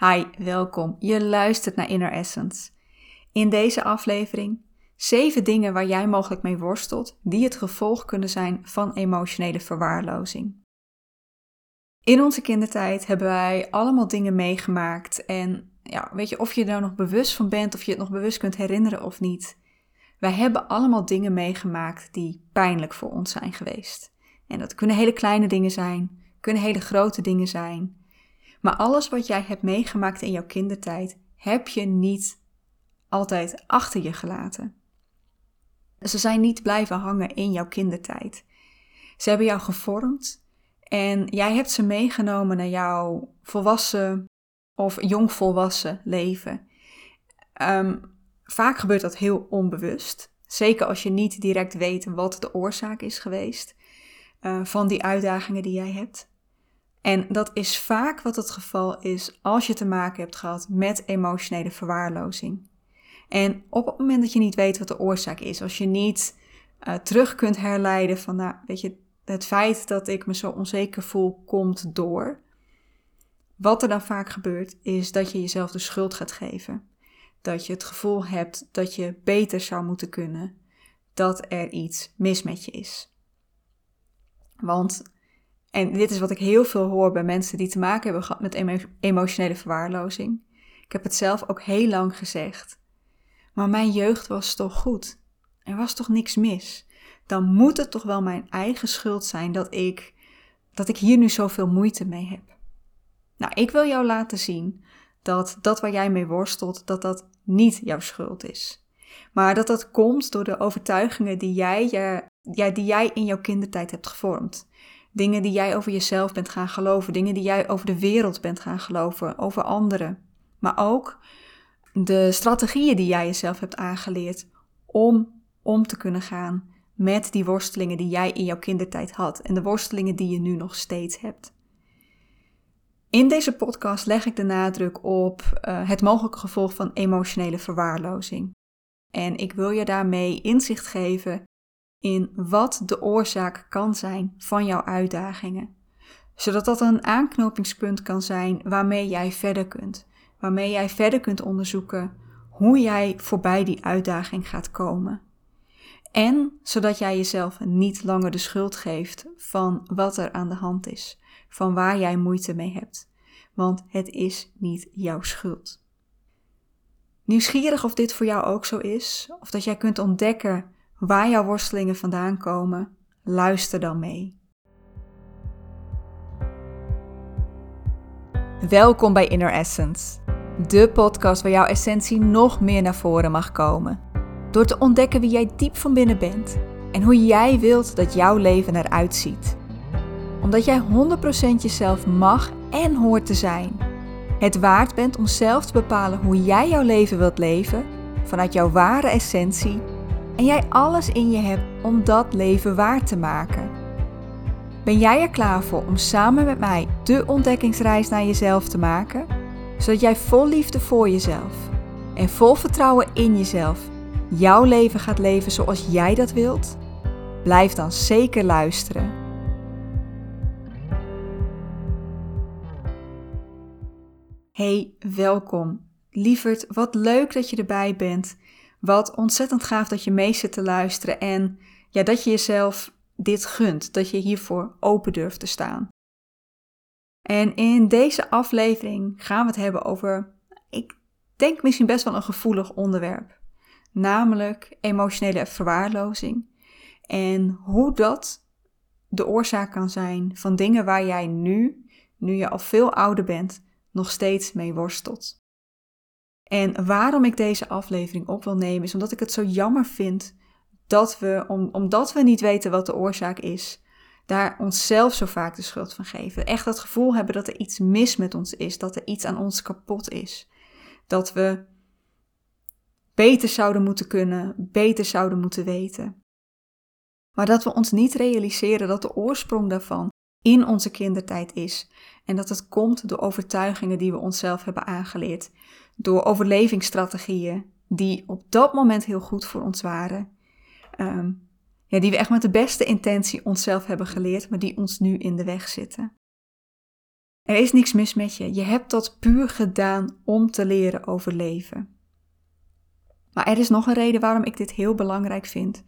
Hi, welkom. Je luistert naar Inner Essence. In deze aflevering 7 dingen waar jij mogelijk mee worstelt, die het gevolg kunnen zijn van emotionele verwaarlozing. In onze kindertijd hebben wij allemaal dingen meegemaakt en ja, weet je, of je er nou nog bewust van bent, of je het nog bewust kunt herinneren of niet. Wij hebben allemaal dingen meegemaakt die pijnlijk voor ons zijn geweest. En dat kunnen hele kleine dingen zijn, kunnen hele grote dingen zijn. Maar alles wat jij hebt meegemaakt in jouw kindertijd, heb je niet altijd achter je gelaten. Ze zijn niet blijven hangen in jouw kindertijd. Ze hebben jou gevormd en jij hebt ze meegenomen naar jouw volwassen of jongvolwassen leven. Um, vaak gebeurt dat heel onbewust. Zeker als je niet direct weet wat de oorzaak is geweest uh, van die uitdagingen die jij hebt. En dat is vaak wat het geval is als je te maken hebt gehad met emotionele verwaarlozing. En op het moment dat je niet weet wat de oorzaak is, als je niet uh, terug kunt herleiden van, nou, weet je, het feit dat ik me zo onzeker voel komt door. Wat er dan vaak gebeurt, is dat je jezelf de schuld gaat geven. Dat je het gevoel hebt dat je beter zou moeten kunnen, dat er iets mis met je is. Want en dit is wat ik heel veel hoor bij mensen die te maken hebben gehad met emotionele verwaarlozing. Ik heb het zelf ook heel lang gezegd. Maar mijn jeugd was toch goed? Er was toch niks mis? Dan moet het toch wel mijn eigen schuld zijn dat ik, dat ik hier nu zoveel moeite mee heb. Nou, ik wil jou laten zien dat dat waar jij mee worstelt, dat dat niet jouw schuld is. Maar dat dat komt door de overtuigingen die jij, ja, die jij in jouw kindertijd hebt gevormd. Dingen die jij over jezelf bent gaan geloven, dingen die jij over de wereld bent gaan geloven, over anderen. Maar ook de strategieën die jij jezelf hebt aangeleerd om om te kunnen gaan met die worstelingen die jij in jouw kindertijd had en de worstelingen die je nu nog steeds hebt. In deze podcast leg ik de nadruk op uh, het mogelijke gevolg van emotionele verwaarlozing. En ik wil je daarmee inzicht geven in wat de oorzaak kan zijn van jouw uitdagingen. Zodat dat een aanknopingspunt kan zijn waarmee jij verder kunt. Waarmee jij verder kunt onderzoeken hoe jij voorbij die uitdaging gaat komen. En zodat jij jezelf niet langer de schuld geeft van wat er aan de hand is, van waar jij moeite mee hebt. Want het is niet jouw schuld. Nieuwsgierig of dit voor jou ook zo is, of dat jij kunt ontdekken waar jouw worstelingen vandaan komen, luister dan mee. Welkom bij Inner Essence, de podcast waar jouw essentie nog meer naar voren mag komen. Door te ontdekken wie jij diep van binnen bent en hoe jij wilt dat jouw leven eruit ziet. Omdat jij 100% jezelf mag en hoort te zijn. Het waard bent om zelf te bepalen hoe jij jouw leven wilt leven vanuit jouw ware essentie en jij alles in je hebt om dat leven waar te maken. Ben jij er klaar voor om samen met mij de ontdekkingsreis naar jezelf te maken? Zodat jij vol liefde voor jezelf en vol vertrouwen in jezelf jouw leven gaat leven zoals jij dat wilt? Blijf dan zeker luisteren. Hey, welkom. Lieverd, wat leuk dat je erbij bent. Wat ontzettend gaaf dat je mee zit te luisteren en ja, dat je jezelf dit gunt, dat je hiervoor open durft te staan. En in deze aflevering gaan we het hebben over, ik denk misschien best wel een gevoelig onderwerp, namelijk emotionele verwaarlozing en hoe dat de oorzaak kan zijn van dingen waar jij nu, nu je al veel ouder bent, nog steeds mee worstelt. En waarom ik deze aflevering op wil nemen, is omdat ik het zo jammer vind dat we, om, omdat we niet weten wat de oorzaak is, daar onszelf zo vaak de schuld van geven. Echt dat gevoel hebben dat er iets mis met ons is, dat er iets aan ons kapot is. Dat we beter zouden moeten kunnen, beter zouden moeten weten. Maar dat we ons niet realiseren dat de oorsprong daarvan in onze kindertijd is en dat het komt door overtuigingen die we onszelf hebben aangeleerd, door overlevingsstrategieën die op dat moment heel goed voor ons waren. Ehm, ja, die we echt met de beste intentie onszelf hebben geleerd, maar die ons nu in de weg zitten. Er is niks mis met je. Je hebt dat puur gedaan om te leren overleven. Maar er is nog een reden waarom ik dit heel belangrijk vind.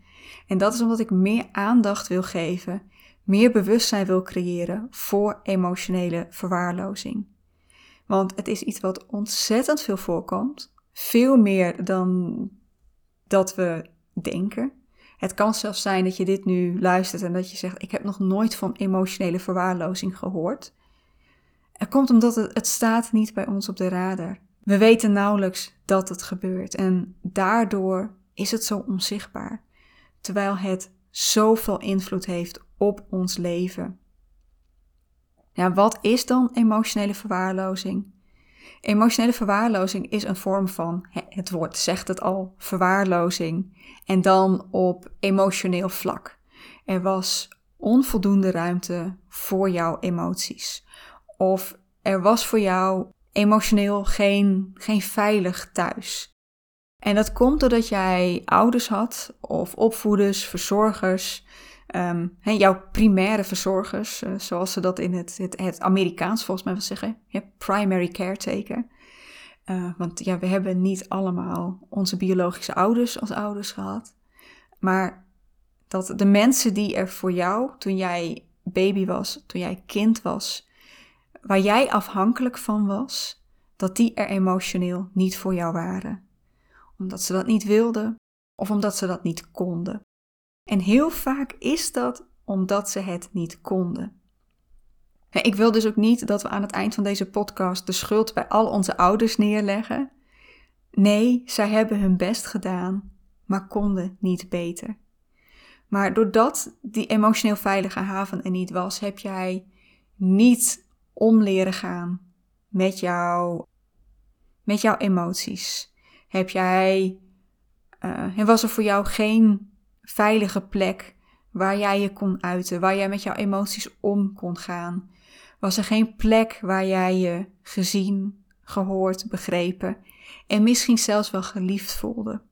En dat is omdat ik meer aandacht wil geven, meer bewustzijn wil creëren voor emotionele verwaarlozing. Want het is iets wat ontzettend veel voorkomt, veel meer dan dat we denken. Het kan zelfs zijn dat je dit nu luistert en dat je zegt: Ik heb nog nooit van emotionele verwaarlozing gehoord. Het komt omdat het, het staat niet bij ons op de radar. We weten nauwelijks dat het gebeurt en daardoor is het zo onzichtbaar, terwijl het zoveel invloed heeft op ons leven. Ja, wat is dan emotionele verwaarlozing? Emotionele verwaarlozing is een vorm van, het woord zegt het al, verwaarlozing. En dan op emotioneel vlak. Er was onvoldoende ruimte voor jouw emoties. Of er was voor jou emotioneel geen, geen veilig thuis. En dat komt doordat jij ouders had, of opvoeders, verzorgers, um, jouw primaire verzorgers, uh, zoals ze dat in het, het, Amerikaans volgens mij wil zeggen, primary caretaker. Uh, want ja, we hebben niet allemaal onze biologische ouders als ouders gehad. Maar dat de mensen die er voor jou, toen jij baby was, toen jij kind was, waar jij afhankelijk van was, dat die er emotioneel niet voor jou waren. Omdat ze dat niet wilden of omdat ze dat niet konden. En heel vaak is dat omdat ze het niet konden. Ik wil dus ook niet dat we aan het eind van deze podcast de schuld bij al onze ouders neerleggen. Nee, zij hebben hun best gedaan, maar konden niet beter. Maar doordat die emotioneel veilige haven er niet was, heb jij niet om leren gaan met, jou, met jouw emoties. Heb jij, uh, was er voor jou geen veilige plek waar jij je kon uiten, waar jij met jouw emoties om kon gaan? Was er geen plek waar jij je gezien, gehoord, begrepen en misschien zelfs wel geliefd voelde?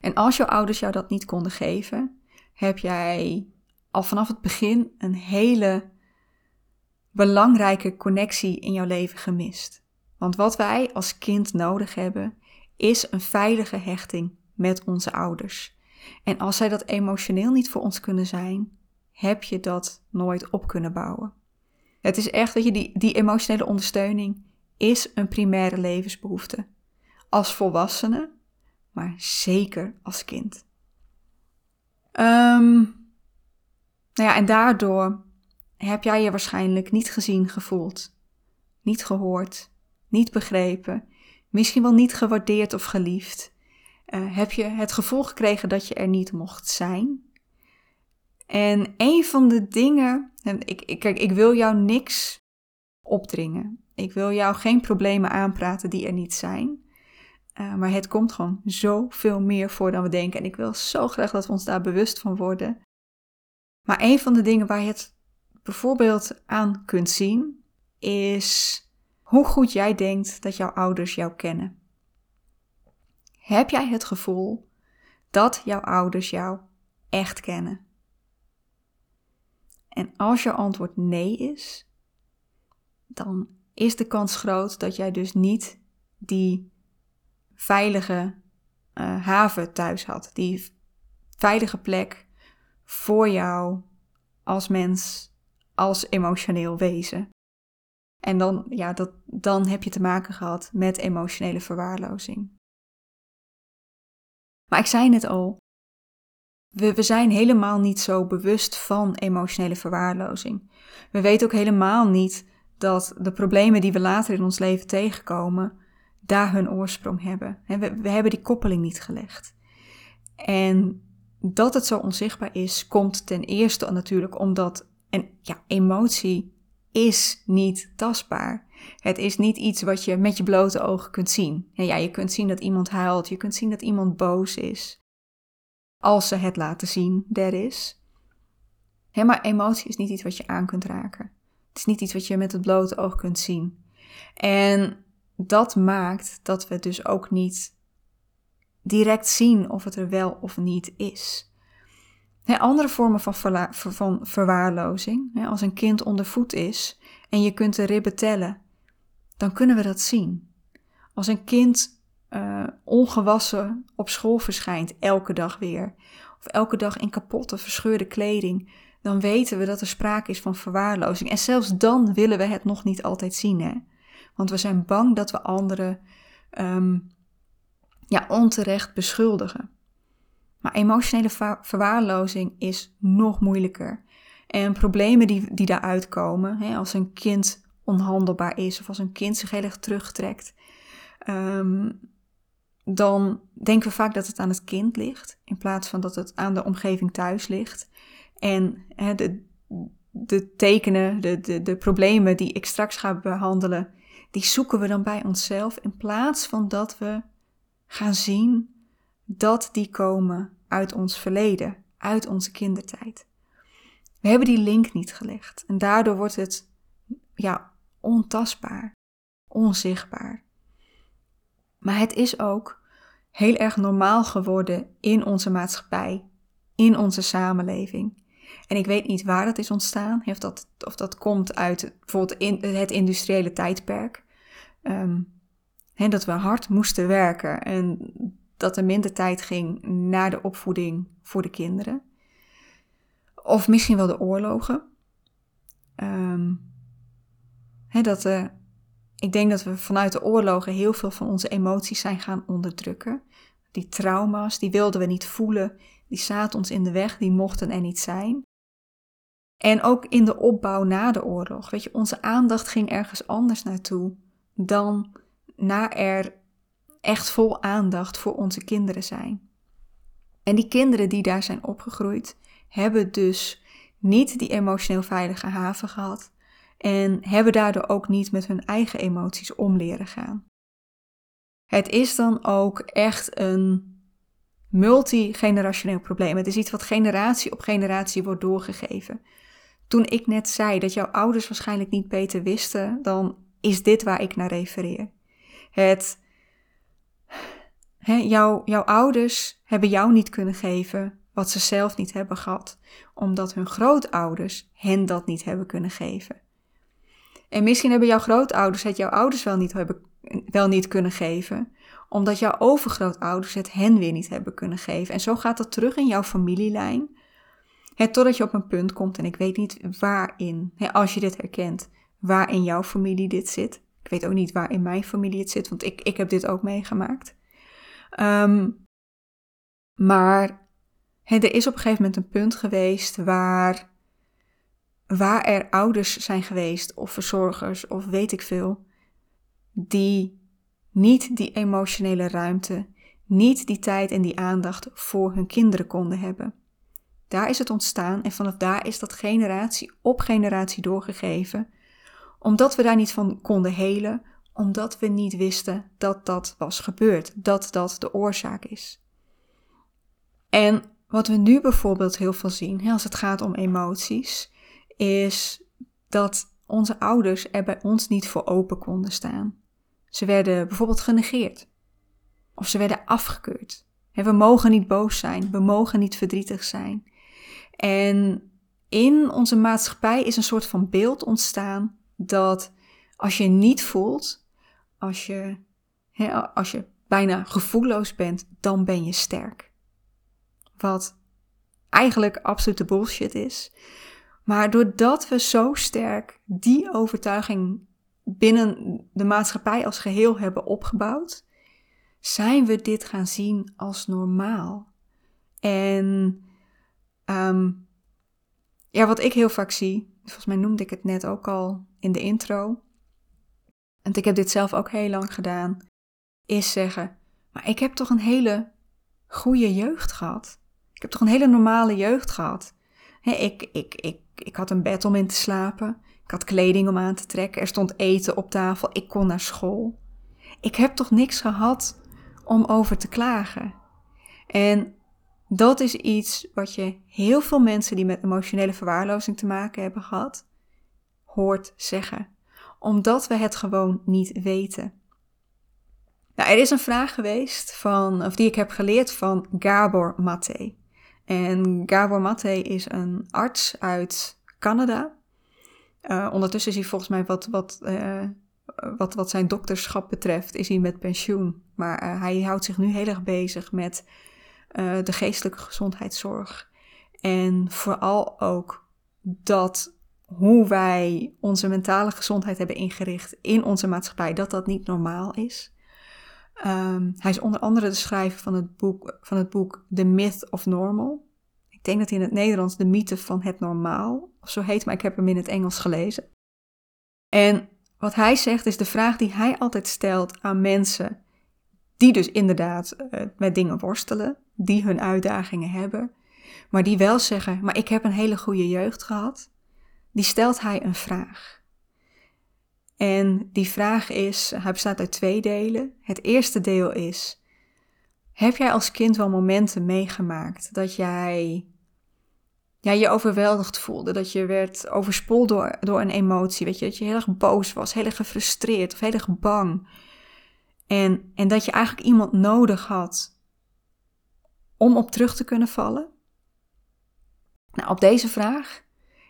En als jouw ouders jou dat niet konden geven, heb jij al vanaf het begin een hele belangrijke connectie in jouw leven gemist. Want wat wij als kind nodig hebben, is een veilige hechting met onze ouders. En als zij dat emotioneel niet voor ons kunnen zijn, heb je dat nooit op kunnen bouwen. Het is echt dat je die, die emotionele ondersteuning is een primaire levensbehoefte. Als volwassene, maar zeker als kind. Um, nou ja, en daardoor heb jij je waarschijnlijk niet gezien, gevoeld, niet gehoord, niet begrepen, misschien wel niet gewaardeerd of geliefd. Uh, heb je het gevoel gekregen dat je er niet mocht zijn. En een van de dingen, en ik, ik, kijk, ik wil jou niks opdringen. Ik wil jou geen problemen aanpraten die er niet zijn. Uh, maar het komt gewoon zoveel meer voor dan we denken. En ik wil zo graag dat we ons daar bewust van worden. Maar een van de dingen waar je het bijvoorbeeld aan kunt zien, is hoe goed jij denkt dat jouw ouders jou kennen. Heb jij het gevoel dat jouw ouders jou echt kennen? En als je antwoord nee is, dan is de kans groot dat jij dus niet die veilige uh, haven thuis had. Die veilige plek voor jou als mens, als emotioneel wezen. En dan, ja, dat, dan heb je te maken gehad met emotionele verwaarlozing. Maar ik zei het al, we, we zijn helemaal niet zo bewust van emotionele verwaarlozing. We weten ook helemaal niet dat de problemen die we later in ons leven tegenkomen, daar hun oorsprong hebben. We, we hebben die koppeling niet gelegd. En dat het zo onzichtbaar is, komt ten eerste natuurlijk omdat een ja, emotie is niet tastbaar. Het is niet iets wat je met je blote ogen kunt zien. ja, je kunt zien dat iemand huilt, je kunt zien dat iemand boos is. Als ze het laten zien, der is. maar emotie is niet iets wat je aan kunt raken. Het is niet iets wat je met het blote oog kunt zien. En dat maakt dat we dus ook niet direct zien of het er wel of niet is. Andere vormen van, van verwaarlozing, als een kind onder voet is en je kunt de ribben tellen, dan kunnen we dat zien. Als een kind uh, ongewassen op school verschijnt, elke dag weer, of elke dag in kapotte, verscheurde kleding, dan weten we dat er sprake is van verwaarlozing. En zelfs dan willen we het nog niet altijd zien, hè? Want we zijn bang dat we anderen um, ja, onterecht beschuldigen. Maar emotionele verwaarlozing is nog moeilijker. En problemen die, die daaruit komen, hè, als een kind onhandelbaar is of als een kind zich heel erg terugtrekt, um, dan denken we vaak dat het aan het kind ligt, in plaats van dat het aan de omgeving thuis ligt. En hè, de, de tekenen, de, de, de problemen die ik straks ga behandelen, die zoeken we dan bij onszelf, in plaats van dat we gaan zien dat die komen uit ons verleden, uit onze kindertijd. We hebben die link niet gelegd en daardoor wordt het ja, ontastbaar, onzichtbaar. Maar het is ook heel erg normaal geworden in onze maatschappij, in onze samenleving. En ik weet niet waar dat is ontstaan, of dat, of dat komt uit bijvoorbeeld het industriële tijdperk. Um, dat we hard moesten werken en dat er minder tijd ging naar de opvoeding voor de kinderen. Of misschien wel de oorlogen. Um, dat, uh, ik denk dat we vanuit de oorlogen heel veel van onze emoties zijn gaan onderdrukken. Die trauma's, die wilden we niet voelen, die zaten ons in de weg, die mochten er niet zijn. En ook in de opbouw na de oorlog, weet je, onze aandacht ging ergens anders naartoe dan naar er echt vol aandacht voor onze kinderen zijn. En die kinderen die daar zijn opgegroeid, hebben dus niet die emotioneel veilige haven gehad en hebben daardoor ook niet met hun eigen emoties om leren gaan. Het is dan ook echt een multigenerationeel probleem. Het is iets wat generatie op generatie wordt doorgegeven. Toen ik net zei dat jouw ouders waarschijnlijk niet beter wisten, dan is dit waar ik naar refereer. Het, jouw, jouw ouders hebben jou niet kunnen geven wat ze zelf niet hebben gehad, omdat hun grootouders hen dat niet hebben kunnen geven. En misschien hebben jouw grootouders het jouw ouders wel niet, hebben, wel niet kunnen geven, omdat jouw overgrootouders het hen weer niet hebben kunnen geven. En zo gaat dat terug in jouw familielijn. Het, totdat je op een punt komt, en ik weet niet waarin, als je dit herkent, waar in jouw familie dit zit. Ik weet ook niet waar in mijn familie het zit, want ik, ik heb dit ook meegemaakt. Ehm, maar er is op een gegeven moment een punt geweest waar, waar er ouders zijn geweest, of verzorgers, of weet ik veel, die niet die emotionele ruimte, niet die tijd en die aandacht voor hun kinderen konden hebben. Daar is het ontstaan en vanaf daar is dat generatie op generatie doorgegeven omdat we daar niet van konden helen, omdat we niet wisten dat dat was gebeurd, dat dat de oorzaak is. En wat we nu bijvoorbeeld heel veel zien, als het gaat om emoties, is dat onze ouders er bij ons niet voor open konden staan. Ze werden bijvoorbeeld genegeerd. Of ze werden afgekeurd. We mogen niet boos zijn, we mogen niet verdrietig zijn. En in onze maatschappij is een soort van beeld ontstaan dat als je niet voelt, als je, hè, als je bijna gevoelloos bent, dan ben je sterk. Wat eigenlijk absolute bullshit is. Maar doordat we zo sterk die overtuiging binnen de maatschappij als geheel hebben opgebouwd, zijn we dit gaan zien als normaal. En um, ja, wat ik heel vaak zie, volgens mij noemde ik het net ook al in de intro, en ik heb dit zelf ook heel lang gedaan, is zeggen: Maar ik heb toch een hele goede jeugd gehad. Ik heb toch een hele normale jeugd gehad. ik, ik, ik, ik had een bed om in te slapen. Ik had kleding om aan te trekken. Er stond eten op tafel. Ik kon naar school. Ik heb toch niks gehad om over te klagen. En dat is iets wat je heel veel mensen die met emotionele verwaarlozing te maken hebben gehad, hoort zeggen. Omdat we het gewoon niet weten. Nou, er is een vraag geweest van, of die ik heb geleerd van Gabor Mate. En Gabor Mate is een arts uit Canada. Uh, ondertussen is hij volgens mij wat, wat, uh, wat, wat zijn dokterschap betreft, is hij met pensioen. Maar uh, hij houdt zich nu heel erg bezig met de geestelijke gezondheidszorg. En vooral ook dat hoe wij onze mentale gezondheid hebben ingericht in onze maatschappij, dat dat niet normaal is. Um, hij is onder andere de schrijver van het boek, van het boek The Myth of Normal. Ik denk dat hij in het Nederlands de mythe van het normaal of zo heet, maar ik heb hem in het Engels gelezen. En wat hij zegt is de vraag die hij altijd stelt aan mensen die dus inderdaad uh, met dingen worstelen, die hun uitdagingen hebben, maar die wel zeggen: Maar ik heb een hele goede jeugd gehad. Die stelt hij een vraag. En die vraag is: hij bestaat uit twee delen. Het eerste deel is: Heb jij als kind wel momenten meegemaakt dat jij ja, je overweldigd voelde. Dat je werd overspoeld door, door een emotie. Weet je, dat je heel erg boos was, heel erg gefrustreerd of heel erg bang. En, en dat je eigenlijk iemand nodig had om op terug te kunnen vallen. Nou, op deze vraag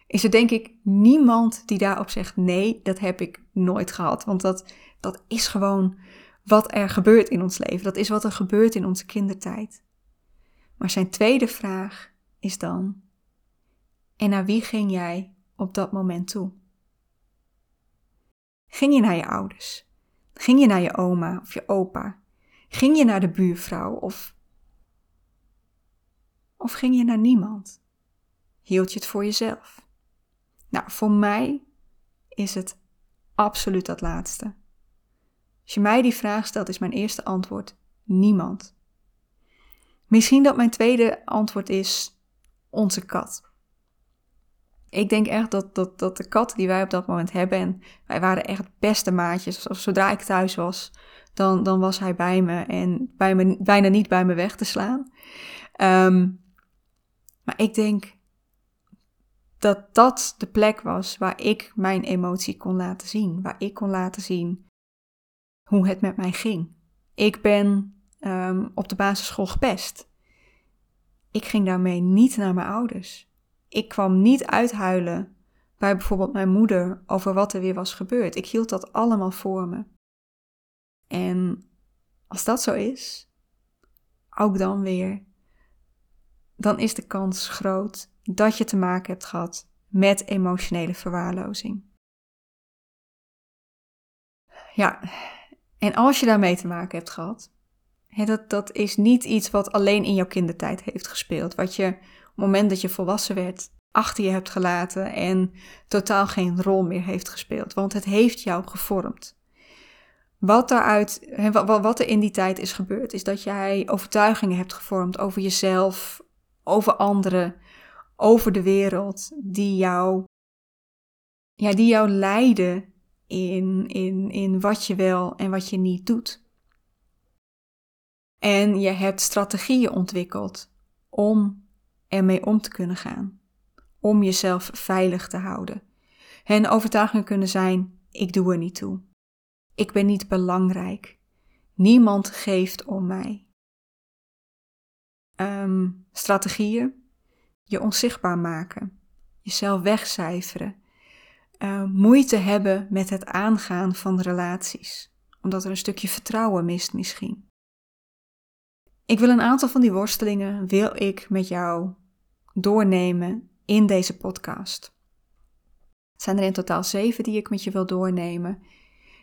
is er denk ik niemand die daarop zegt: nee, dat heb ik nooit gehad. Want dat, dat is gewoon wat er gebeurt in ons leven. Dat is wat er gebeurt in onze kindertijd. Maar zijn tweede vraag is dan: en naar wie ging jij op dat moment toe? Ging je naar je ouders? Ging je naar je oma of je opa? Ging je naar de buurvrouw of. Of ging je naar niemand? Hield je het voor jezelf? Nou, voor mij is het absoluut dat laatste. Als je mij die vraag stelt, is mijn eerste antwoord niemand. Misschien dat mijn tweede antwoord is onze kat. Ik denk echt dat, dat, dat de kat die wij op dat moment hebben, en wij waren echt beste maatjes. Zodra ik thuis was, dan, dan was hij bij me en bij me, bijna niet bij me weg te slaan. Ehm, maar ik denk dat dat de plek was waar ik mijn emotie kon laten zien. Waar ik kon laten zien hoe het met mij ging. Ik ben um, op de basisschool gepest. Ik ging daarmee niet naar mijn ouders. Ik kwam niet uithuilen bij bijvoorbeeld mijn moeder over wat er weer was gebeurd. Ik hield dat allemaal voor me. En als dat zo is, ook dan weer, dan is de kans groot dat je te maken hebt gehad met emotionele verwaarlozing. Ja, en als je daarmee te maken hebt gehad, dat, dat is niet iets wat alleen in jouw kindertijd heeft gespeeld, wat je het moment dat je volwassen werd achter je hebt gelaten en totaal geen rol meer heeft gespeeld. Want het heeft jou gevormd. Wat, daaruit, wat er in die tijd is gebeurd, is dat jij overtuigingen hebt gevormd over jezelf, over anderen, over de wereld, die jou, ja, die jou leiden in, in, in wat je wel en wat je niet doet. En je hebt strategieën ontwikkeld om ermee om te kunnen gaan. Om jezelf veilig te houden. En overtuigingen kunnen zijn: ik doe er niet toe. Ik ben niet belangrijk. Niemand geeft om mij. Um, strategieën: je onzichtbaar maken, jezelf wegcijferen, uh, moeite hebben met het aangaan van relaties, omdat er een stukje vertrouwen mist misschien. Ik wil een aantal van die worstelingen wil ik met jou doornemen in deze podcast. Het zijn er in totaal zeven die ik met je wil doornemen.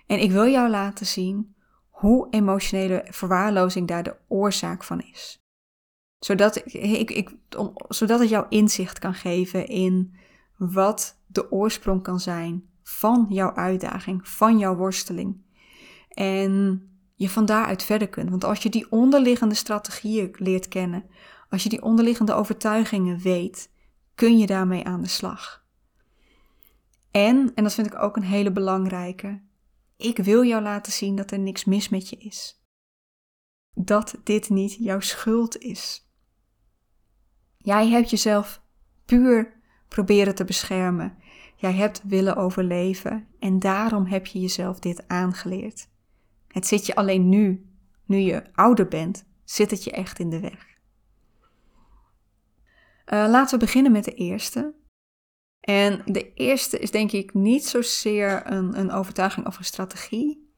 En ik wil jou laten zien hoe emotionele verwaarlozing daar de oorzaak van is. Zodat, ik, ik, zodat het jou inzicht kan geven in wat de oorsprong kan zijn van jouw uitdaging, van jouw worsteling. En je van daaruit verder kunt. Want als je die onderliggende strategieën leert kennen, als je die onderliggende overtuigingen weet, kun je daarmee aan de slag. En, en dat vind ik ook een hele belangrijke, ik wil jou laten zien dat er niks mis met je is. Dat dit niet jouw schuld is. Jij hebt jezelf puur proberen te beschermen. Jij hebt willen overleven en daarom heb je jezelf dit aangeleerd. Het zit je alleen nu, nu je ouder bent, zit het je echt in de weg. Uh, laten we beginnen met de eerste. En de eerste is denk ik niet zozeer een, een overtuiging of een strategie,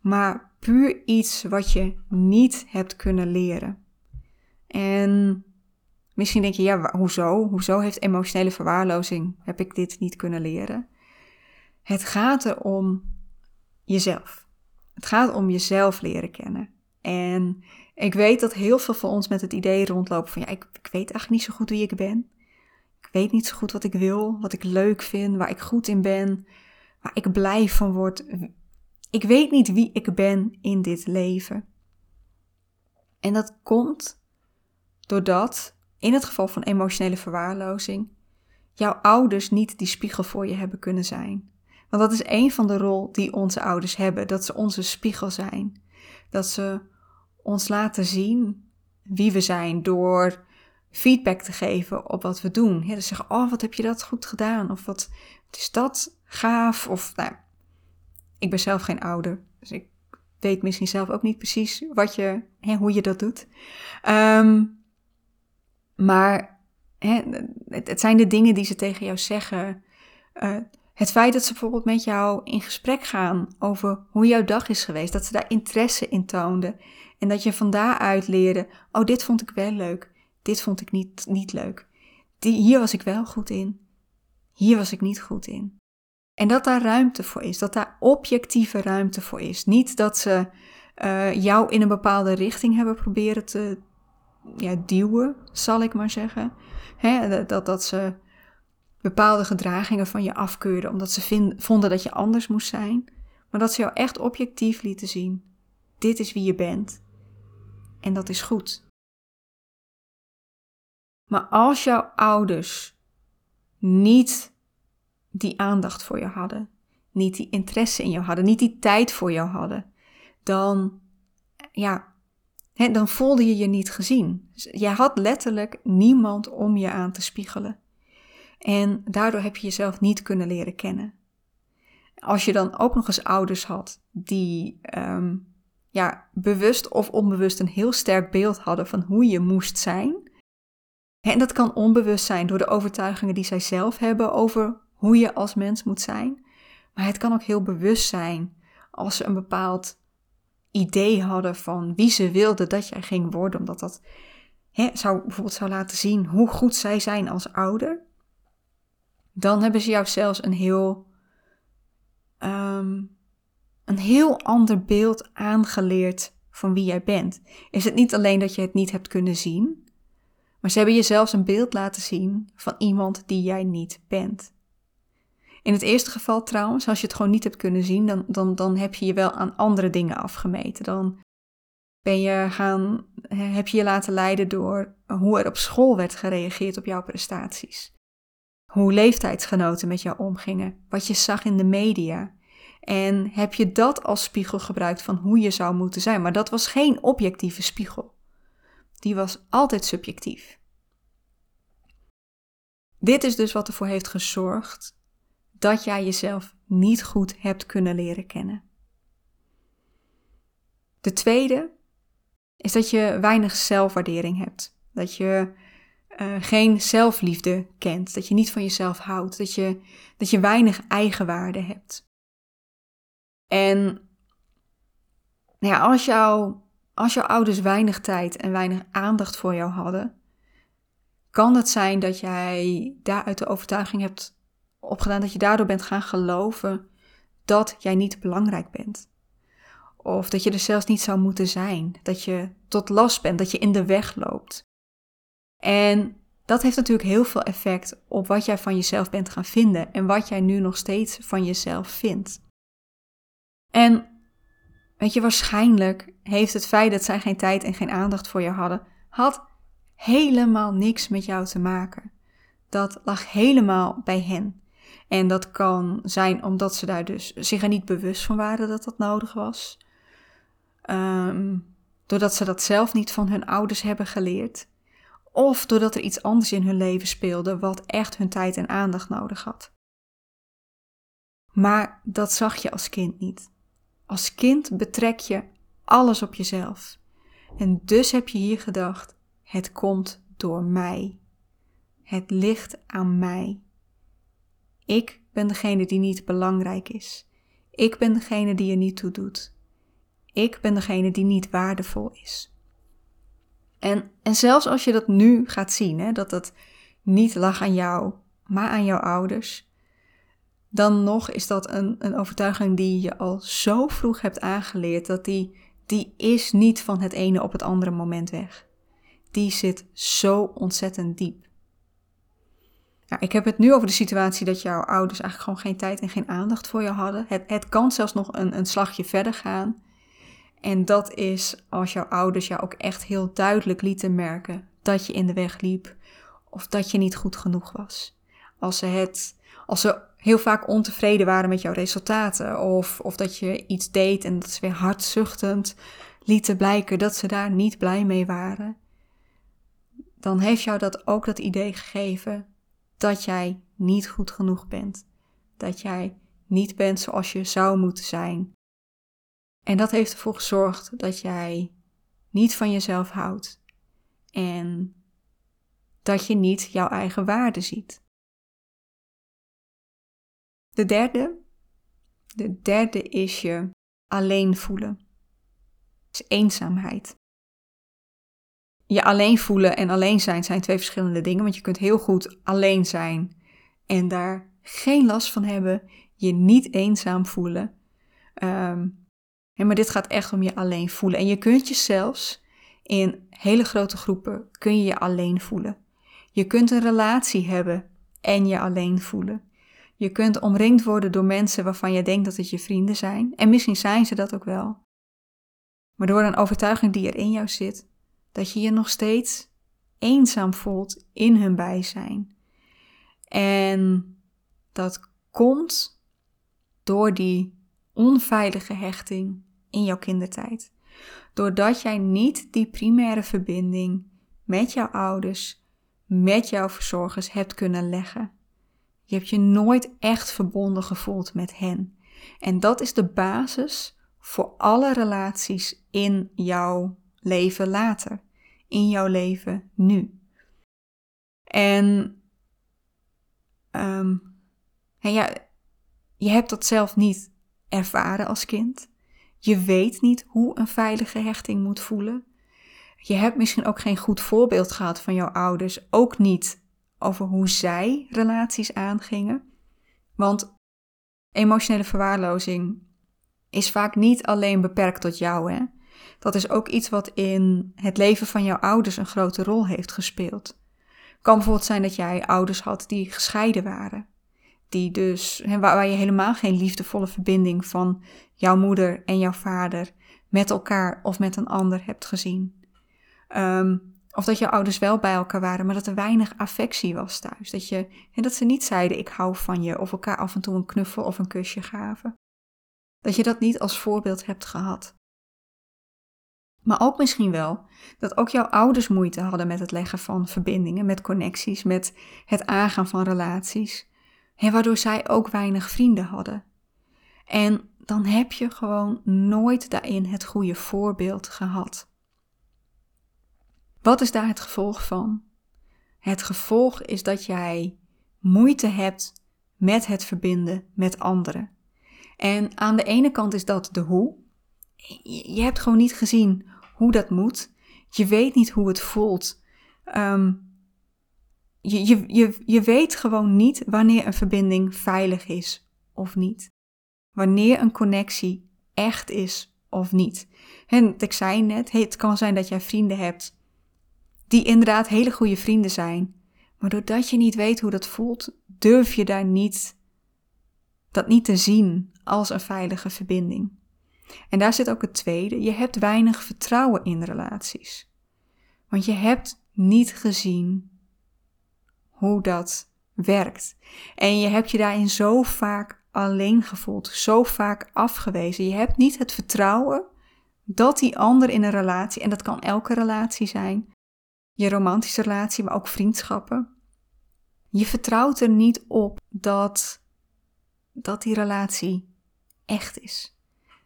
maar puur iets wat je niet hebt kunnen leren. En misschien denk je, ja, hoezo? Hoezo heeft emotionele verwaarlozing, heb ik dit niet kunnen leren? Het gaat er om jezelf. Het gaat om jezelf leren kennen. En ik weet dat heel veel van ons met het idee rondlopen van ja, ik, ik weet eigenlijk niet zo goed wie ik ben. Ik weet niet zo goed wat ik wil, wat ik leuk vind, waar ik goed in ben, waar ik blij van word. Ik weet niet wie ik ben in dit leven. En dat komt doordat, in het geval van emotionele verwaarlozing, jouw ouders niet die spiegel voor je hebben kunnen zijn. Want dat is een van de rol die onze ouders hebben, dat ze onze spiegel zijn. Dat ze ons laten zien wie we zijn door feedback te geven op wat we doen. Ja, dus zeggen, oh, wat heb je dat goed gedaan? Of wat, is dat gaaf? Of, nou, ik ben zelf geen ouder, dus ik weet misschien zelf ook niet precies wat je, hè, hoe je dat doet. Ehm, maar hè, het, zijn de dingen die ze tegen jou zeggen. Uh, het feit dat ze bijvoorbeeld met jou in gesprek gaan over hoe jouw dag is geweest, dat ze daar interesse in toonden en dat je van daaruit leerde, oh dit vond ik wel leuk, dit vond ik niet, niet leuk. Die, hier was ik wel goed in, hier was ik niet goed in. En dat daar ruimte voor is, dat daar objectieve ruimte voor is. Niet dat ze uh, jou in een bepaalde richting hebben proberen te ja, duwen, zal ik maar zeggen. Hè, dat, dat ze bepaalde gedragingen van je afkeurden omdat ze vonden dat je anders moest zijn, maar dat ze jou echt objectief lieten zien. Dit is wie je bent. En dat is goed. Maar als jouw ouders niet die aandacht voor je hadden, niet die interesse in jou hadden, niet die tijd voor jou hadden, dan, ja, dan voelde je je niet gezien. Je had letterlijk niemand om je aan te spiegelen. En daardoor heb je jezelf niet kunnen leren kennen. Als je dan ook nog eens ouders had die ehm, ja, bewust of onbewust een heel sterk beeld hadden van hoe je moest zijn. En dat kan onbewust zijn door de overtuigingen die zij zelf hebben over hoe je als mens moet zijn. Maar het kan ook heel bewust zijn als ze een bepaald idee hadden van wie ze wilden dat jij ging worden, omdat dat hè, zou, bijvoorbeeld zou laten zien hoe goed zij zijn als ouder dan hebben ze jou zelfs een heel, um, een heel ander beeld aangeleerd van wie jij bent. Is het niet alleen dat je het niet hebt kunnen zien, maar ze hebben je zelfs een beeld laten zien van iemand die jij niet bent. In het eerste geval trouwens, als je het gewoon niet hebt kunnen zien, dan, dan, dan heb je je wel aan andere dingen afgemeten. Dan ben je gaan, heb je je laten leiden door hoe er op school werd gereageerd op jouw prestaties hoe leeftijdsgenoten met jou omgingen, wat je zag in de media. En heb je dat als spiegel gebruikt van hoe je zou moeten zijn? Maar dat was geen objectieve spiegel. Die was altijd subjectief. Dit is dus wat ervoor heeft gezorgd dat jij jezelf niet goed hebt kunnen leren kennen. De tweede is dat je weinig zelfwaardering hebt. Dat je uh, geen zelfliefde kent, dat je niet van jezelf houdt, dat je, dat je weinig eigenwaarde hebt. En nou ja, als, jou, als jouw ouders weinig tijd en weinig aandacht voor jou hadden, kan het zijn dat jij daaruit de overtuiging hebt opgedaan dat je daardoor bent gaan geloven dat jij niet belangrijk bent. Of dat je er zelfs niet zou moeten zijn, dat je tot last bent, dat je in de weg loopt. En dat heeft natuurlijk heel veel effect op wat jij van jezelf bent gaan vinden en wat jij nu nog steeds van jezelf vindt. En weet je, waarschijnlijk heeft het feit dat zij geen tijd en geen aandacht voor je hadden, had helemaal niks met jou te maken. Dat lag helemaal bij hen. En dat kan zijn omdat ze daar dus zich er niet bewust van waren dat dat nodig was. Um, doordat ze dat zelf niet van hun ouders hebben geleerd. Of doordat er iets anders in hun leven speelde wat echt hun tijd en aandacht nodig had. Maar dat zag je als kind niet. Als kind betrek je alles op jezelf. En dus heb je hier gedacht: het komt door mij. Het ligt aan mij. Ik ben degene die niet belangrijk is. Ik ben degene die er niet toe doet. Ik ben degene die niet waardevol is. En, en zelfs als je dat nu gaat zien, hè, dat het niet lag aan jou, maar aan jouw ouders, dan nog is dat een, een overtuiging die je al zo vroeg hebt aangeleerd, dat die, die is niet van het ene op het andere moment weg. Die zit zo ontzettend diep. Nou, ik heb het nu over de situatie dat jouw ouders eigenlijk gewoon geen tijd en geen aandacht voor je hadden. Het, het kan zelfs nog een, een slagje verder gaan. En dat is als jouw ouders jou ook echt heel duidelijk lieten merken dat je in de weg liep of dat je niet goed genoeg was. Als ze, het, als ze heel vaak ontevreden waren met jouw resultaten of, of dat je iets deed en dat ze weer hartzuchtend lieten blijken dat ze daar niet blij mee waren, dan heeft jou dat ook dat idee gegeven dat jij niet goed genoeg bent. Dat jij niet bent zoals je zou moeten zijn. En dat heeft ervoor gezorgd dat jij niet van jezelf houdt. En dat je niet jouw eigen waarde ziet. De derde, de derde is je alleen voelen. is eenzaamheid. Je alleen voelen en alleen zijn zijn twee verschillende dingen, want je kunt heel goed alleen zijn en daar geen last van hebben, je niet eenzaam voelen. Um, maar dit gaat echt om je alleen voelen. En je kunt je zelfs in hele grote groepen kun je je alleen voelen. Je kunt een relatie hebben en je alleen voelen. Je kunt omringd worden door mensen waarvan je denkt dat het je vrienden zijn. En misschien zijn ze dat ook wel. Maar door een overtuiging die er in jou zit, dat je je nog steeds eenzaam voelt in hun bijzijn. En dat komt door die onveilige hechting in jouw kindertijd. Doordat jij niet die primaire verbinding met jouw ouders, met jouw verzorgers hebt kunnen leggen. Je hebt je nooit echt verbonden gevoeld met hen. En dat is de basis voor alle relaties in jouw leven later, in jouw leven nu. En, en ja, je hebt dat zelf niet ervaren als kind. Je weet niet hoe een veilige hechting moet voelen. Je hebt misschien ook geen goed voorbeeld gehad van jouw ouders, ook niet over hoe zij relaties aangingen. Want emotionele verwaarlozing is vaak niet alleen beperkt tot jou. Hè? Dat is ook iets wat in het leven van jouw ouders een grote rol heeft gespeeld. Kan bijvoorbeeld zijn dat jij ouders had die gescheiden waren. Die dus, waar, je helemaal geen liefdevolle verbinding van jouw moeder en jouw vader met elkaar of met een ander hebt gezien. Um, of dat je ouders wel bij elkaar waren, maar dat er weinig affectie was thuis. Dat, je, en dat ze niet zeiden: Ik hou van je, of elkaar af en toe een knuffel of een kusje gaven. Dat je dat niet als voorbeeld hebt gehad. Maar ook misschien wel dat ook jouw ouders moeite hadden met het leggen van verbindingen, met connecties, met het aangaan van relaties. En waardoor zij ook weinig vrienden hadden. En dan heb je gewoon nooit daarin het goede voorbeeld gehad. Wat is daar het gevolg van? Het gevolg is dat jij moeite hebt met het verbinden met anderen. En aan de ene kant is dat de hoe. Je hebt gewoon niet gezien hoe dat moet. Je weet niet hoe het voelt. Ehm, je, je, je, je weet gewoon niet wanneer een verbinding veilig is of niet. Wanneer een connectie echt is of niet. En ik zei net, het kan zijn dat jij vrienden hebt die inderdaad hele goede vrienden zijn. Maar doordat je niet weet hoe dat voelt, durf je daar niet dat niet te zien als een veilige verbinding. En daar zit ook het tweede. Je hebt weinig vertrouwen in relaties. Want je hebt niet gezien hoe dat werkt. En je hebt je daarin zo vaak alleen gevoeld, zo vaak afgewezen. Je hebt niet het vertrouwen dat die ander in een relatie, en dat kan elke relatie zijn, je romantische relatie, maar ook vriendschappen. Je vertrouwt er niet op dat, dat die relatie echt is.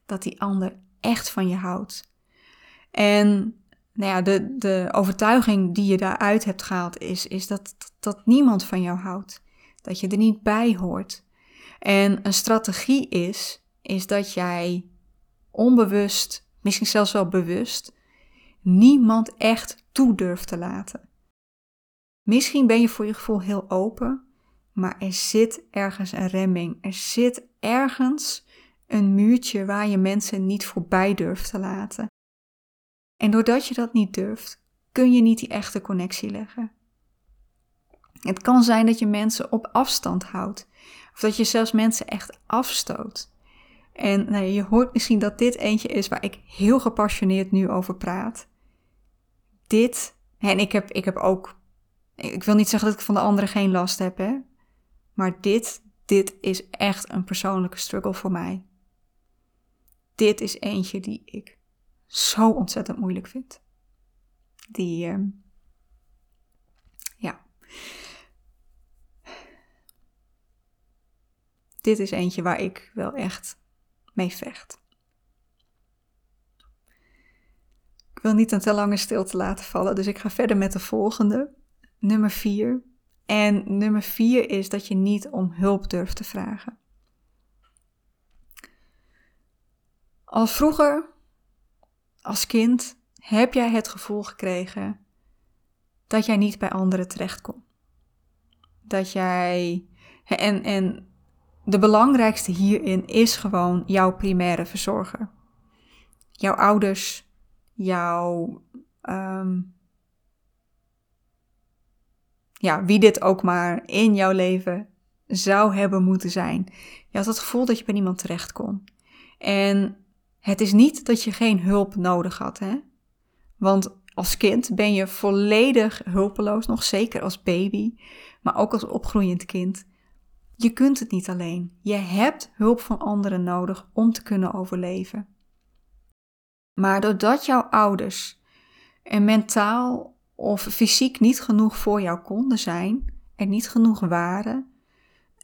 Dat die ander echt van je houdt. En nou ja, de, de overtuiging die je daaruit hebt gehaald is, is dat, dat niemand van jou houdt. Dat je er niet bij hoort. En een strategie is, is dat jij onbewust, misschien zelfs wel bewust, niemand echt toe durft te laten. Misschien ben je voor je gevoel heel open, maar er zit ergens een remming. Er zit ergens een muurtje waar je mensen niet voorbij durft te laten. En doordat je dat niet durft, kun je niet die echte connectie leggen. Het kan zijn dat je mensen op afstand houdt, of dat je zelfs mensen echt afstoot. En nou, je hoort misschien dat dit eentje is waar ik heel gepassioneerd nu over praat. Dit, en ik heb, ik heb ook, ik wil niet zeggen dat ik van de anderen geen last heb, hè. Maar dit, dit is echt een persoonlijke struggle voor mij. Dit is eentje die ik zo ontzettend moeilijk vind. Die, uh, ja. Dit is eentje waar ik wel echt mee vecht. Ik wil niet een te lange stilte laten vallen, dus ik ga verder met de volgende. Nummer 4. En nummer 4 is dat je niet om hulp durft te vragen. Als vroeger, als kind, heb jij het gevoel gekregen dat jij niet bij anderen terecht kon. Dat jij. En, en de belangrijkste hierin is gewoon jouw primaire verzorger. Jouw ouders, jouw. Ehm, ja, wie dit ook maar in jouw leven zou hebben moeten zijn. Je had het gevoel dat je bij niemand terecht kon. En het is niet dat je geen hulp nodig had, hè? Want als kind ben je volledig hulpeloos, nog zeker als baby, maar ook als opgroeiend kind. Je kunt het niet alleen. Je hebt hulp van anderen nodig om te kunnen overleven. Maar doordat jouw ouders er mentaal of fysiek niet genoeg voor jou konden zijn, er niet genoeg waren,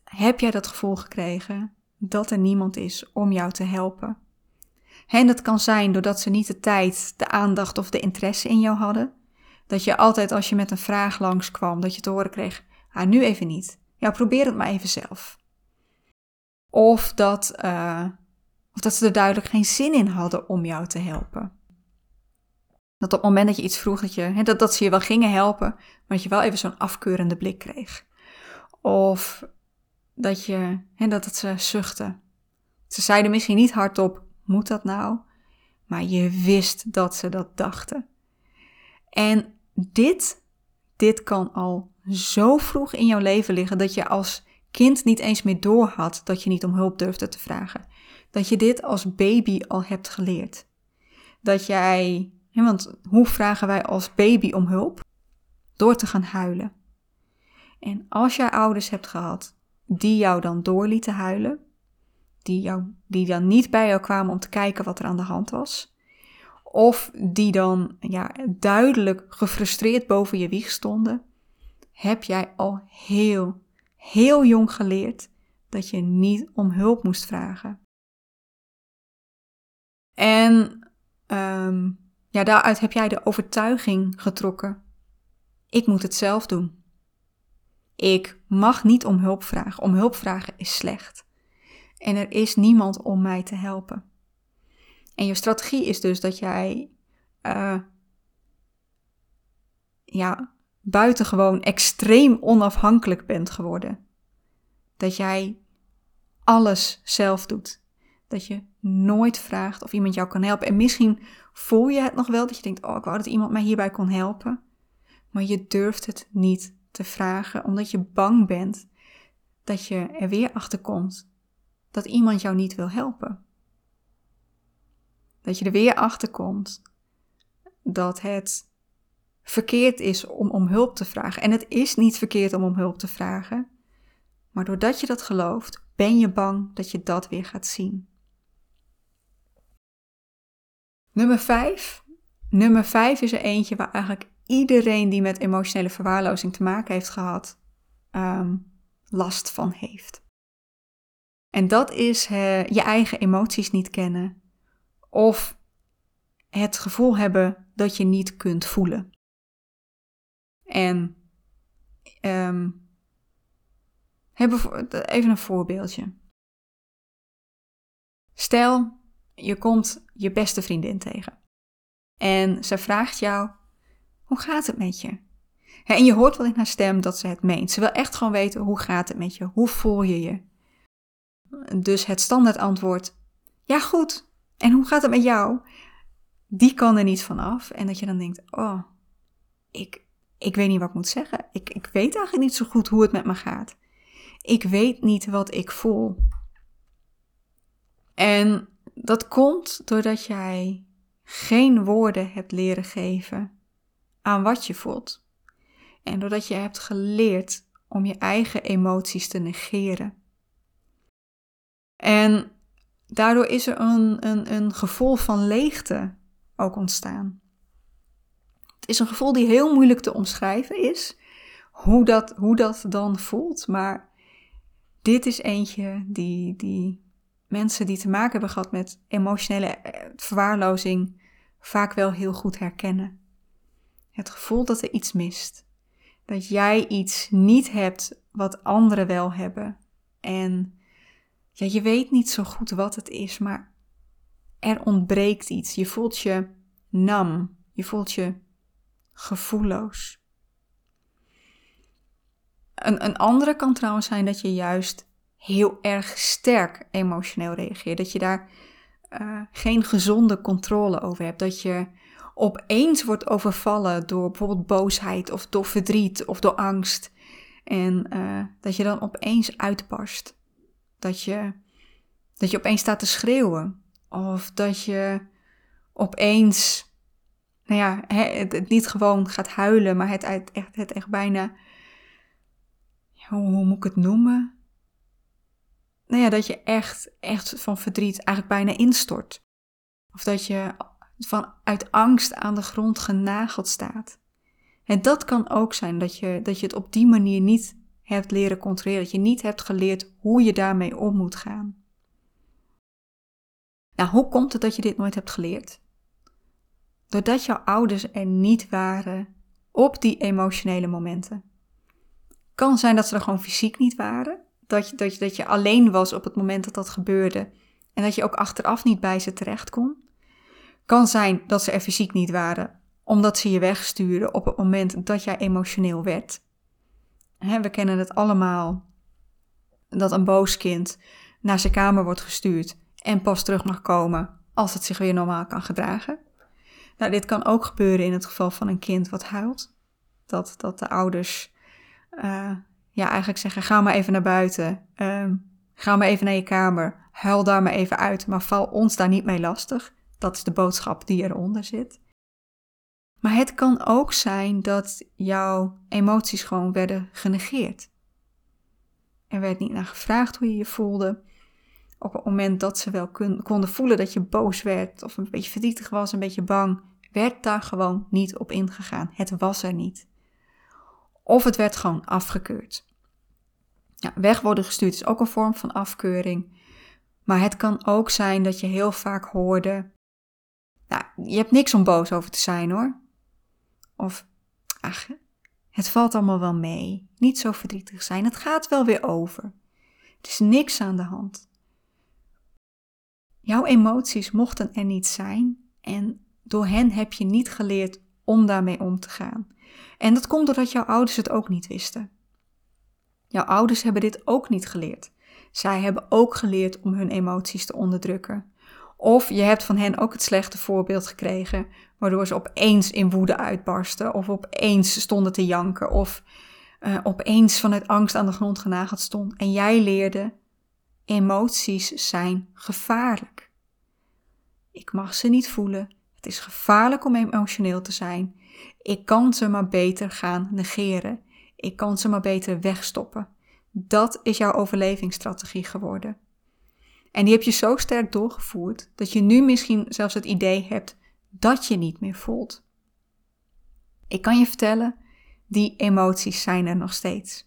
heb jij dat gevoel gekregen dat er niemand is om jou te helpen. En dat kan zijn doordat ze niet de tijd, de aandacht of de interesse in jou hadden. Dat je altijd als je met een vraag langskwam, dat je te horen kreeg, ah, nu even niet. Ja, probeer het maar even zelf. Of dat, uh, of dat ze er duidelijk geen zin in hadden om jou te helpen. Dat op het moment dat je iets vroeg, dat, je, dat, dat ze je wel gingen helpen, maar dat je wel even zo'n afkeurende blik kreeg. Of dat, je, dat het ze zuchten. Ze zeiden misschien niet hardop, moet dat nou? Maar je wist dat ze dat dachten. En dit, dit kan al zo vroeg in jouw leven liggen dat je als kind niet eens meer door had dat je niet om hulp durfde te vragen. Dat je dit als baby al hebt geleerd. Dat jij, want hoe vragen wij als baby om hulp? Door te gaan huilen. En als jij ouders hebt gehad die jou dan doorlieten huilen, die, jou, die dan niet bij jou kwamen om te kijken wat er aan de hand was. Of die dan ja, duidelijk gefrustreerd boven je wieg stonden. Heb jij al heel, heel jong geleerd dat je niet om hulp moest vragen. En um, ja, daaruit heb jij de overtuiging getrokken. Ik moet het zelf doen. Ik mag niet om hulp vragen. Om hulp vragen is slecht en er is niemand om mij te helpen. En je strategie is dus dat jij uh, ja, buitengewoon extreem onafhankelijk bent geworden. Dat jij alles zelf doet. Dat je nooit vraagt of iemand jou kan helpen. En misschien voel je het nog wel dat je denkt: Oh, ik wou dat iemand mij hierbij kon helpen. Maar je durft het niet te vragen omdat je bang bent dat je er weer achter komt dat iemand jou niet wil helpen. Dat je er weer achter komt dat het verkeerd is om om hulp te vragen. En het is niet verkeerd om om hulp te vragen. Maar doordat je dat gelooft, ben je bang dat je dat weer gaat zien. Nummer 5. Nummer 5 is er eentje waar eigenlijk iedereen die met emotionele verwaarlozing te maken heeft gehad, ehm, last van heeft. En dat is je eigen emoties niet kennen. Of het gevoel hebben dat je niet kunt voelen. En um, Even een voorbeeldje. Stel, je komt je beste vriendin tegen. En ze vraagt jou: Hoe gaat het met je? En je hoort wel in haar stem dat ze het meent. Ze wil echt gewoon weten: Hoe gaat het met je? Hoe voel je je? Dus het standaard antwoord: Ja, goed. En hoe gaat het met jou? Die kan er niet vanaf. En dat je dan denkt: Oh, ik, ik weet niet wat ik moet zeggen. Ik, ik weet eigenlijk niet zo goed hoe het met me gaat. Ik weet niet wat ik voel. En dat komt doordat jij geen woorden hebt leren geven aan wat je voelt. En doordat je hebt geleerd om je eigen emoties te negeren. En daardoor is er een, een, een gevoel van leegte ook ontstaan. Het is een gevoel die heel moeilijk te omschrijven is, hoe dat, hoe dat dan voelt. Maar dit is eentje die, die mensen die te maken hebben gehad met emotionele eh, verwaarlozing vaak wel heel goed herkennen. Het gevoel dat er iets mist. Dat jij iets niet hebt wat anderen wel hebben. En ja, je weet niet zo goed wat het is, maar er ontbreekt iets. Je voelt je nam. Je voelt je gevoelloos. Een, een andere kan trouwens zijn dat je juist heel erg sterk emotioneel reageert. Dat je daar uh, geen gezonde controle over hebt. Dat je opeens wordt overvallen door bijvoorbeeld boosheid of door verdriet of door angst. En uh, dat je dan opeens uitbarst. Dat je, dat je opeens staat te schreeuwen. Of dat je opeens, nou ja, het, het niet gewoon gaat huilen, maar het, echt, het echt bijna, hoe, hoe moet ik het noemen? nou ja, dat je echt, echt van verdriet eigenlijk bijna instort. Of dat je van uit angst aan de grond genageld staat. En dat kan ook zijn dat je, dat je het op die manier niet hebt leren controleren. Dat je niet hebt geleerd hoe je daarmee om moet gaan. Nou, hoe komt het dat je dit nooit hebt geleerd? Doordat jouw ouders er niet waren op die emotionele momenten. Kan zijn dat ze er gewoon fysiek niet waren dat je, dat, je, dat je alleen was op het moment dat dat gebeurde. En dat je ook achteraf niet bij ze terecht kon. Kan zijn dat ze er fysiek niet waren, omdat ze je wegstuurden op het moment dat jij emotioneel werd. We kennen het allemaal dat een boos kind naar zijn kamer wordt gestuurd en pas terug mag komen als het zich weer normaal kan gedragen. Nou, dit kan ook gebeuren in het geval van een kind wat huilt. Dat, dat de ouders uh, ja, eigenlijk zeggen: ga maar even naar buiten. Um, ga maar even naar je kamer. Huil daar maar even uit. Maar val ons daar niet mee lastig. Dat is de boodschap die eronder zit. Maar het kan ook zijn dat jouw emoties gewoon werden genegeerd. Er werd niet naar gevraagd hoe je je voelde. Op het moment dat ze wel konden voelen dat je boos werd of een beetje verdrietig was, een beetje bang, werd daar gewoon niet op ingegaan. Het was er niet. Of het werd gewoon afgekeurd. Ja, weg worden gestuurd is ook een vorm van afkeuring. Maar het kan ook zijn dat je heel vaak hoorde: Nou, je hebt niks om boos over te zijn hoor. Of, ach, het valt allemaal wel mee. Niet zo verdrietig zijn, het gaat wel weer over. Er is niks aan de hand. Jouw emoties mochten er niet zijn en door hen heb je niet geleerd om daarmee om te gaan. En dat komt doordat jouw ouders het ook niet wisten. Jouw ouders hebben dit ook niet geleerd. Zij hebben ook geleerd om hun emoties te onderdrukken. Of je hebt van hen ook het slechte voorbeeld gekregen, waardoor ze opeens in woede uitbarsten, of opeens stonden te janken, of uh, opeens vanuit angst aan de grond genageld stond. En jij leerde: emoties zijn gevaarlijk. Ik mag ze niet voelen. Het is gevaarlijk om emotioneel te zijn. Ik kan ze maar beter gaan negeren. Ik kan ze maar beter wegstoppen. Dat is jouw overlevingsstrategie geworden. En die heb je zo sterk doorgevoerd dat je nu misschien zelfs het idee hebt dat je niet meer voelt. Ik kan je vertellen, die emoties zijn er nog steeds.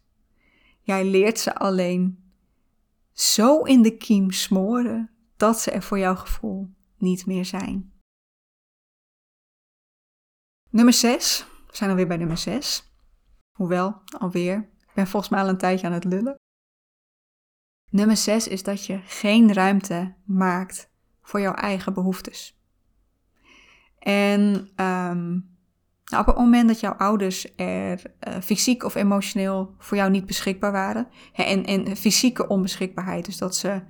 Jij leert ze alleen zo in de kiem smoren dat ze er voor jouw gevoel niet meer zijn. Nummer 6, we zijn alweer bij nummer 6. Hoewel, alweer, ik ben volgens mij al een tijdje aan het lullen. Nummer 6 is dat je geen ruimte maakt voor jouw eigen behoeftes. En um, nou, op het moment dat jouw ouders er uh, fysiek of emotioneel voor jou niet beschikbaar waren, hè, en, en fysieke onbeschikbaarheid, dus dat ze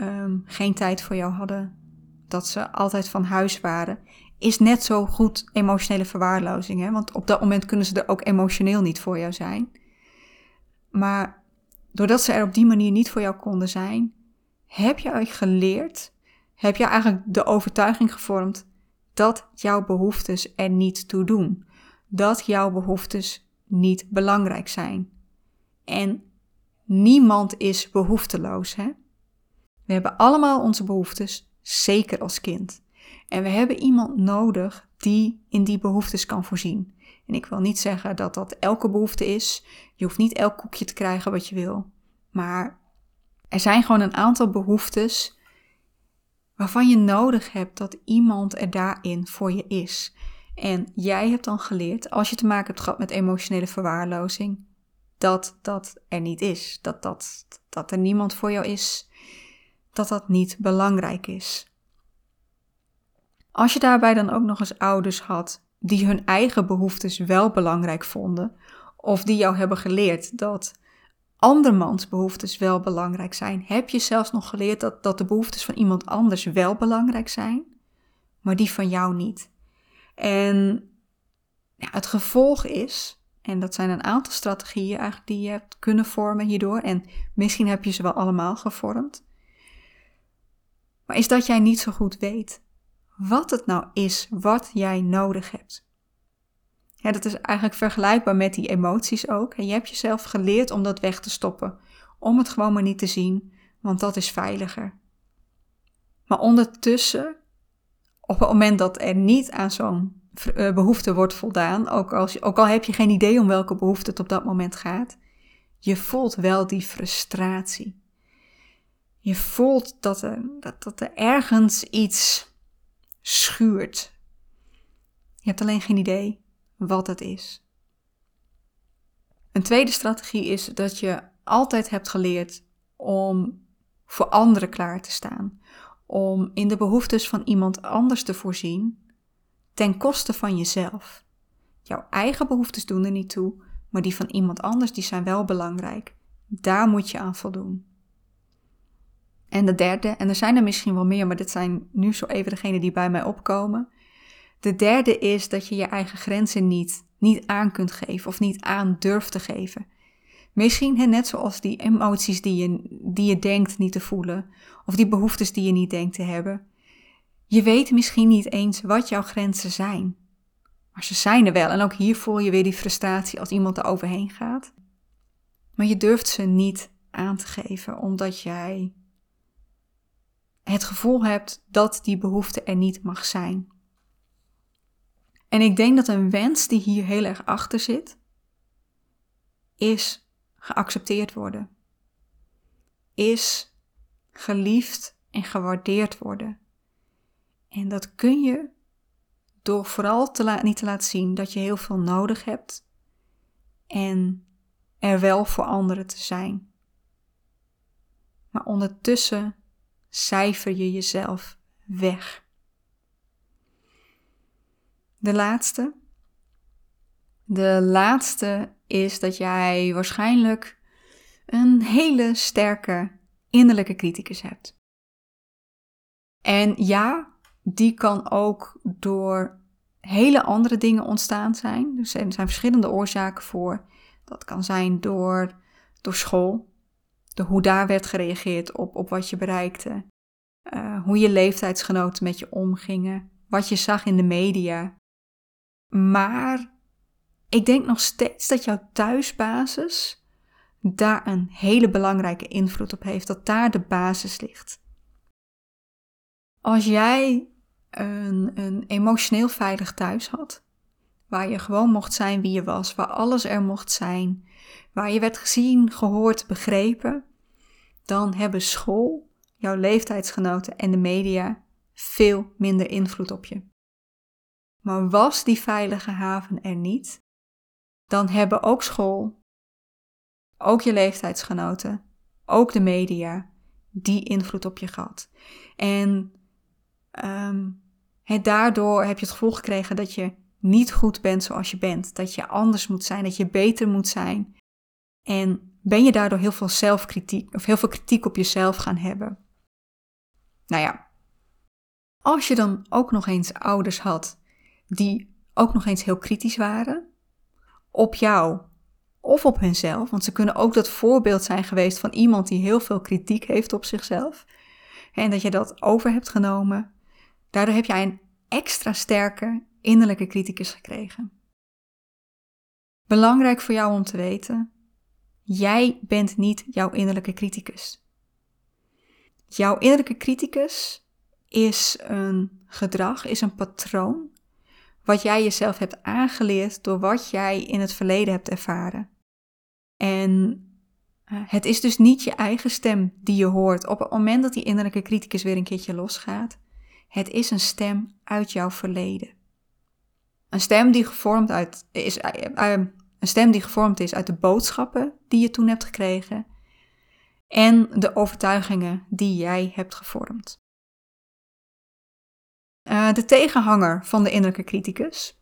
um, geen tijd voor jou hadden, dat ze altijd van huis waren, is net zo goed emotionele verwaarlozing. Hè? Want op dat moment kunnen ze er ook emotioneel niet voor jou zijn. Maar doordat ze er op die manier niet voor jou konden zijn, heb je geleerd, heb je eigenlijk de overtuiging gevormd dat jouw behoeftes er niet toe doen. Dat jouw behoeftes niet belangrijk zijn. En niemand is behoefteloos. Hè? We hebben allemaal onze behoeftes, zeker als kind. En we hebben iemand nodig die in die behoeftes kan voorzien. En ik wil niet zeggen dat dat elke behoefte is. Je hoeft niet elk koekje te krijgen wat je wil. Maar er zijn gewoon een aantal behoeftes waarvan je nodig hebt dat iemand er daarin voor je is. En jij hebt dan geleerd, als je te maken hebt gehad met emotionele verwaarlozing, dat dat er niet is. Dat, dat, dat er niemand voor jou is. Dat dat niet belangrijk is. Als je daarbij dan ook nog eens ouders had die hun eigen behoeftes wel belangrijk vonden, of die jou hebben geleerd dat andermans behoeftes wel belangrijk zijn, heb je zelfs nog geleerd dat, dat de behoeftes van iemand anders wel belangrijk zijn, maar die van jou niet. En het gevolg is, en dat zijn een aantal strategieën eigenlijk die je hebt kunnen vormen hierdoor, en misschien heb je ze wel allemaal gevormd, maar is dat jij niet zo goed weet wat het nou is wat jij nodig hebt. Ja, dat is eigenlijk vergelijkbaar met die emoties ook. En je hebt jezelf geleerd om dat weg te stoppen, om het gewoon maar niet te zien, want dat is veiliger. Maar ondertussen, op het moment dat er niet aan zo'n eh, behoefte wordt voldaan, ook, als, ook al heb je geen idee om welke behoefte het op dat moment gaat, je voelt wel die frustratie. Je voelt dat er, dat, dat er ergens iets schuurt. Je hebt alleen geen idee wat het is. Een tweede strategie is dat je altijd hebt geleerd om voor anderen klaar te staan, om in de behoeftes van iemand anders te voorzien, ten koste van jezelf. Jouw eigen behoeftes doen er niet toe, maar die van iemand anders die zijn wel belangrijk. Daar moet je aan voldoen. En de derde, en er zijn er misschien wel meer, maar dit zijn nu zo even degene die bij mij opkomen. De derde is dat je je eigen grenzen niet, niet aan kunt geven of niet aan durft te geven. Misschien net zoals die emoties die je, die je denkt niet te voelen, of die behoeftes die je niet denkt te hebben. Je weet misschien niet eens wat jouw grenzen zijn. Maar ze zijn er wel en ook hier voel je weer die frustratie als iemand er overheen gaat. Maar je durft ze niet aan te geven omdat jij het gevoel hebt dat die behoefte er niet mag zijn. En ik denk dat een wens die hier heel erg achter zit, is geaccepteerd worden. Is geliefd en gewaardeerd worden. En dat kun je door vooral te niet te laten zien dat je heel veel nodig hebt en er wel voor anderen te zijn. Maar ondertussen cijfer je jezelf weg. De laatste. De laatste is dat jij waarschijnlijk een hele sterke innerlijke criticus hebt. En ja, die kan ook door hele andere dingen ontstaan zijn. Dus er zijn verschillende oorzaken voor. Dat kan zijn door, door school, hoe daar werd gereageerd op, op wat je bereikte. Uh, hoe je leeftijdsgenoten met je omgingen. Wat je zag in de media. Maar ik denk nog steeds dat jouw thuisbasis daar een hele belangrijke invloed op heeft. Dat daar de basis ligt. Als jij een, een emotioneel veilig thuis had, waar je gewoon mocht zijn wie je was, waar alles er mocht zijn, waar je werd gezien, gehoord, begrepen, dan hebben school, jouw leeftijdsgenoten en de media veel minder invloed op je. Maar was die veilige haven er niet, dan hebben ook school, ook je leeftijdsgenoten ook de media, die invloed op je gehad. En um, daardoor heb je het gevoel gekregen dat je niet goed bent zoals je bent. Dat je anders moet zijn, dat je beter moet zijn. En ben je daardoor heel veel zelfkritiek of heel veel kritiek op jezelf gaan hebben. Nou ja, als je dan ook nog eens ouders had die ook nog eens heel kritisch waren op jou of op hunzelf, want ze kunnen ook dat voorbeeld zijn geweest van iemand die heel veel kritiek heeft op zichzelf en dat je dat over hebt genomen, daardoor heb jij een extra sterke innerlijke criticus gekregen. Belangrijk voor jou om te weten, jij bent niet jouw innerlijke criticus. Jouw innerlijke criticus is een gedrag, is een patroon wat jij jezelf hebt aangeleerd door wat jij in het verleden hebt ervaren. En eh, het is dus niet je eigen stem die je hoort op het moment dat die innerlijke criticus weer een keertje losgaat. Het is een stem uit jouw verleden. Een stem die gevormd, uit, is, uh, een stem die gevormd is uit de boodschappen die je toen hebt gekregen en de overtuigingen die jij hebt gevormd. Uh, de tegenhanger van de innerlijke criticus,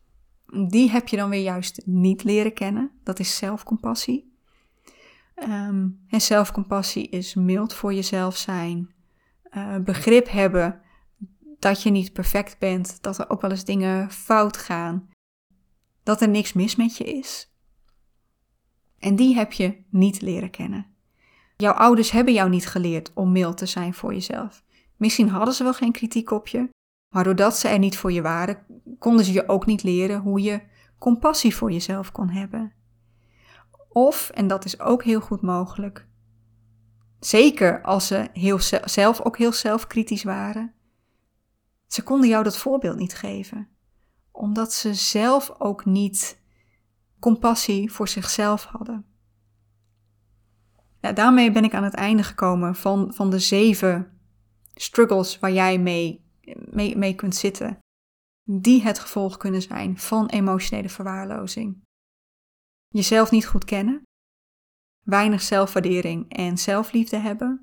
die heb je dan weer juist niet leren kennen. Dat is zelfcompassie. Um, en zelfcompassie is mild voor jezelf zijn, uh, begrip hebben dat je niet perfect bent, dat er ook wel eens dingen fout gaan, dat er niks mis met je is. En die heb je niet leren kennen. Jouw ouders hebben jou niet geleerd om mild te zijn voor jezelf. Misschien hadden ze wel geen kritiek op je, maar doordat ze er niet voor je waren, konden ze je ook niet leren hoe je compassie voor jezelf kon hebben. Of, en dat is ook heel goed mogelijk, zeker als ze heel zelf ook heel zelfkritisch waren, ze konden jou dat voorbeeld niet geven, omdat ze zelf ook niet compassie voor zichzelf hadden. Ja, daarmee ben ik aan het einde gekomen van, van de zeven struggles waar jij mee, mee, mee kunt zitten, die het gevolg kunnen zijn van emotionele verwaarlozing. Jezelf niet goed kennen, weinig zelfwaardering en zelfliefde hebben,